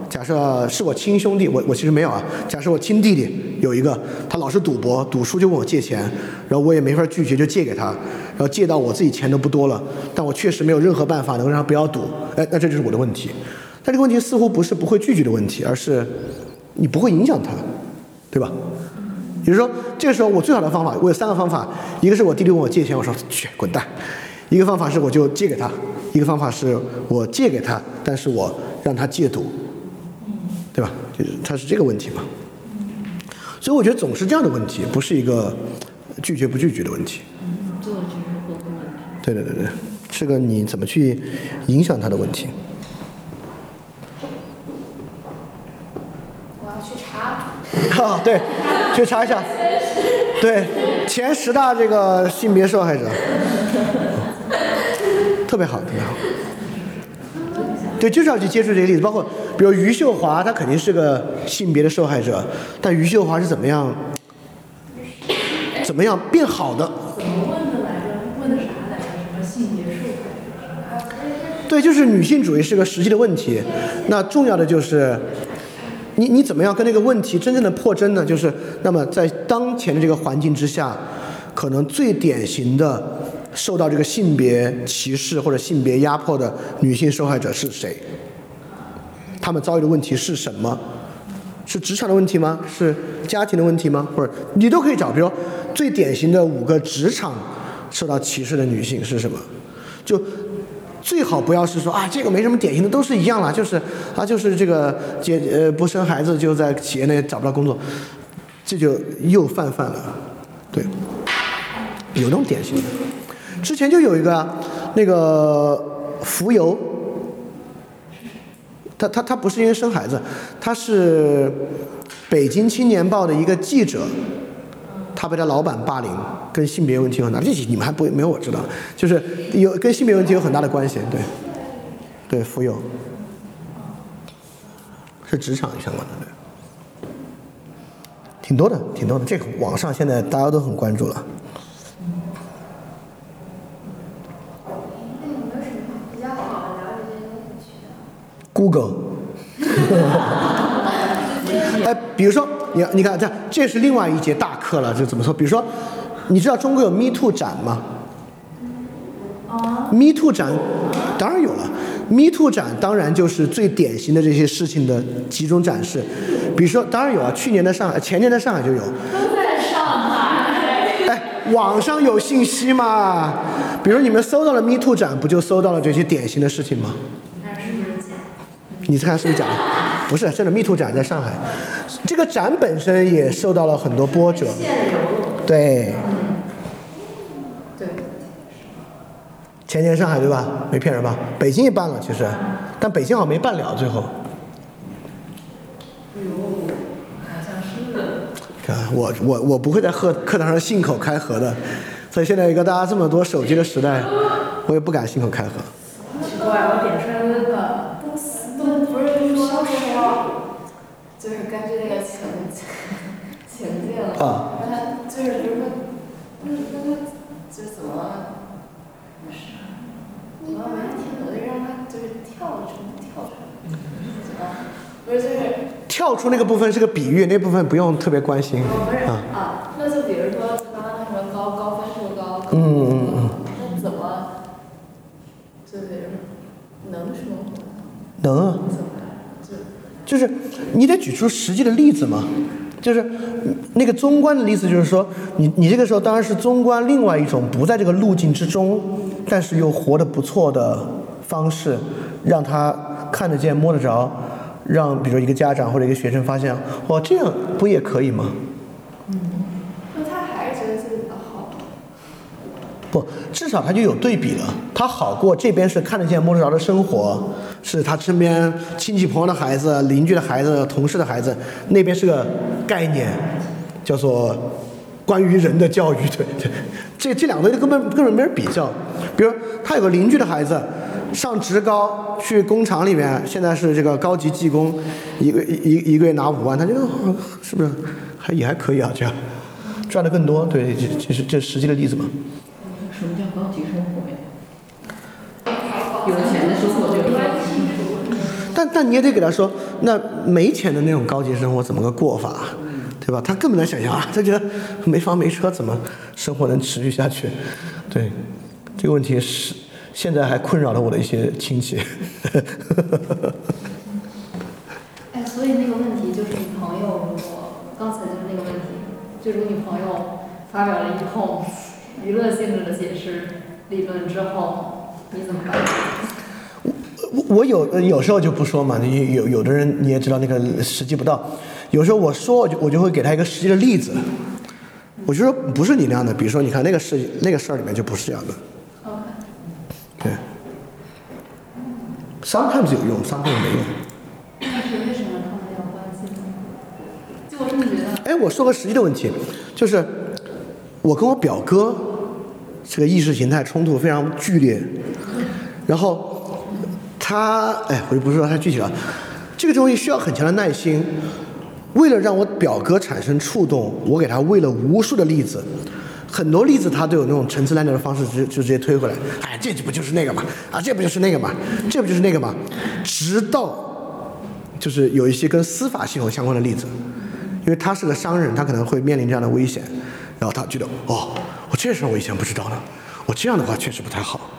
假设是我亲兄弟，我我其实没有啊。假设我亲弟弟有一个，他老是赌博，赌输就问我借钱，然后我也没法拒绝，就借给他，然后借到我自己钱都不多了，但我确实没有任何办法能让他不要赌，哎，那这就是我的问题。但这个问题似乎不是不会拒绝的问题，而是你不会影响他，对吧？也就是说，这个时候我最好的方法，我有三个方法，一个是我弟弟问我借钱，我说去滚蛋；一个方法是我就借给他；一个方法是我借给他，但是我让他戒赌，对吧？就是他是这个问题嘛。所以我觉得总是这样的问题，不是一个拒绝不拒绝的问题。对对对对，是个你怎么去影响他的问题。我要去查。啊，对，去查一下。对，前十大这个性别受害者，特别好，特别好。对，就是要去接触这些例子，包括比如余秀华，她肯定是个性别的受害者，但余秀华是怎么样，怎么样变好的？怎么问的来着？问的啥来着？什么性别受害者？对，就是女性主义是个实际的问题。那重要的就是，你你怎么样跟这个问题真正的破真呢？就是那么在当前的这个环境之下，可能最典型的受到这个性别歧视或者性别压迫的女性受害者是谁？她们遭遇的问题是什么？是职场的问题吗？是家庭的问题吗？或者你都可以找，比如最典型的五个职场受到歧视的女性是什么？就最好不要是说啊，这个没什么典型的，都是一样啦，就是啊，就是这个姐呃不生孩子就在企业内找不到工作，这就又泛泛了，对，有那种典型的。之前就有一个那个浮游，他他他不是因为生孩子，他是北京青年报的一个记者，他被他老板霸凌，跟性别问题有很大，这些你们还不没有我知道，就是有跟性别问题有很大的关系，对，对，妇幼是职场相关的，对，挺多的，挺多的，这个网上现在大家都很关注了。？Google。哎，比如说，你你看这，这是另外一节大课了，就怎么说？比如说，你知道中国有 Me Too 展吗？Me Too 展当然有了，Me Too 展当然就是最典型的这些事情的集中展示。比如说，当然有啊，去年的上海，前年的上海就有。都在上海。哎，网上有信息嘛？比如你们搜到了 Me Too 展，不就搜到了这些典型的事情吗？你看是不是假的？不是，真的 Me Too 展在上海，这个展本身也受到了很多波折。对，对，前年上海对吧？没骗人吧？北京也办了，其实，但北京好像没办了，最后。好像是。看我我我不会在课课堂上信口开河的，所以现在一个大家这么多手机的时代，我也不敢信口开河。奇怪，我点出来的那个都都不是说说，就是根据那个情情境，啊让他就是比如说，那那他就怎么，我要没听懂，就让他就是跳出跳出来，怎么？不是就是跳出那个部分是个比喻，那部分不用特别关心哦不是啊。啊，那就比如说刚刚他说高高分数高，高嗯嗯嗯嗯那怎么就是能说吗？能啊，怎么就是你得举出实际的例子嘛。就是那个中观的例子，就是说，你你这个时候当然是中观另外一种不在这个路径之中，但是又活得不错的方式，让他看得见、摸得着，让比如一个家长或者一个学生发现，哦，这样不也可以吗？那他还是觉得自己的好，不，至少他就有对比了，他好过这边是看得见摸得着的生活，是他身边亲戚朋友的孩子、邻居的孩子、同事的孩子，那边是个概念，叫做关于人的教育，对对，这这两个根本根本没人比较。比如他有个邻居的孩子上职高去工厂里面，现在是这个高级技工，一个一一个月拿五万，他觉得是不是还也还可以啊？这样赚的更多，对，这这是这实际的例子嘛。什么叫高级生活呀？有钱的生活就是高级。但但你也得给他说，那没钱的那种高级生活怎么个过法，对吧？他根本难想象啊，他觉得没房没车怎么生活能持续下去？对，这个问题是现在还困扰了我的一些亲戚。哎，所以那个问题就是你朋友如果刚才就是那个问题，就如果你朋友发表了一通娱乐性质的解释理论之后，你怎么办？我我有呃有时候就不说嘛，你有有的人你也知道那个时机不到，有时候我说我就我就会给他一个实际的例子，我就说不是你那样的，比如说你看那个事那个事儿里面就不是这样的对。Sometimes 有用，sometimes 没用。但是为什么他们没有关系呢？就我真的觉得，哎，我说个实际的问题，就是我跟我表哥这个意识形态冲突非常剧烈，然后他，哎，我就不说他具体了，这个东西需要很强的耐心。为了让我表哥产生触动，我给他喂了无数的例子，很多例子他都有那种陈词滥调的方式，直就直接推回来。哎，这不就是那个嘛？啊，这不就是那个嘛？这不就是那个嘛？直到就是有一些跟司法系统相关的例子，因为他是个商人，他可能会面临这样的危险，然后他觉得哦，我这事我以前不知道呢，我这样的话确实不太好。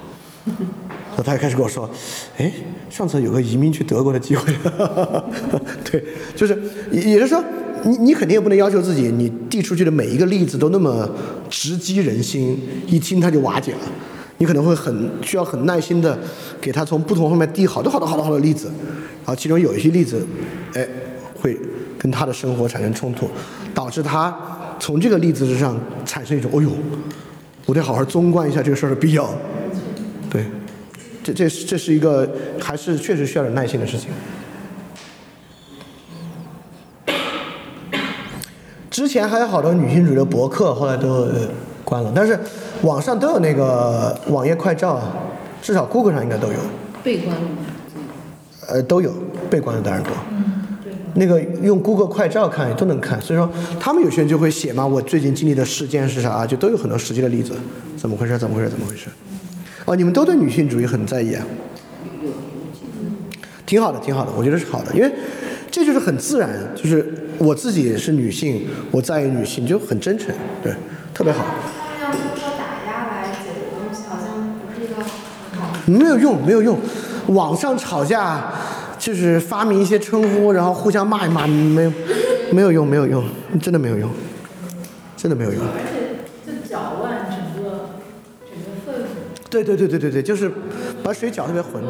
然后他就开始跟我说，哎，上次有个移民去德国的机会，对，就是也也就是说，你你肯定也不能要求自己，你递出去的每一个例子都那么直击人心，一听他就瓦解了。你可能会很需要很耐心的给他从不同方面递好多好多好多好多例子，然后其中有一些例子，哎，会跟他的生活产生冲突，导致他从这个例子之上产生一种，哦呦，我得好好综观一下这个事儿的必要。对，这这是这是一个还是确实需要点耐心的事情。之前还有好多女性主义的博客，后来都呃关了，但是网上都有那个网页快照啊，至少 Google 上应该都有，被关了吗？呃都有，被关的当然多。那个用 Google 快照看都能看，所以说他们有些人就会写嘛，我最近经历的事件是啥，就都有很多实际的例子，怎么回事？怎么回事？怎么回事？哦，你们都对女性主义很在意啊？挺好的，挺好的，我觉得是好的，因为这就是很自然，就是我自己是女性，我在意女性，就很真诚，对，特别好，他们要通过打压来解决东西，好像不是一个好。没有用，没有用。网上吵架就是发明一些称呼，然后互相骂一骂，没有，没有用，没有用，真的没有用，真的没有用。而且就搅乱整个整个氛围。对对对对对对，就是把水搅特别浑。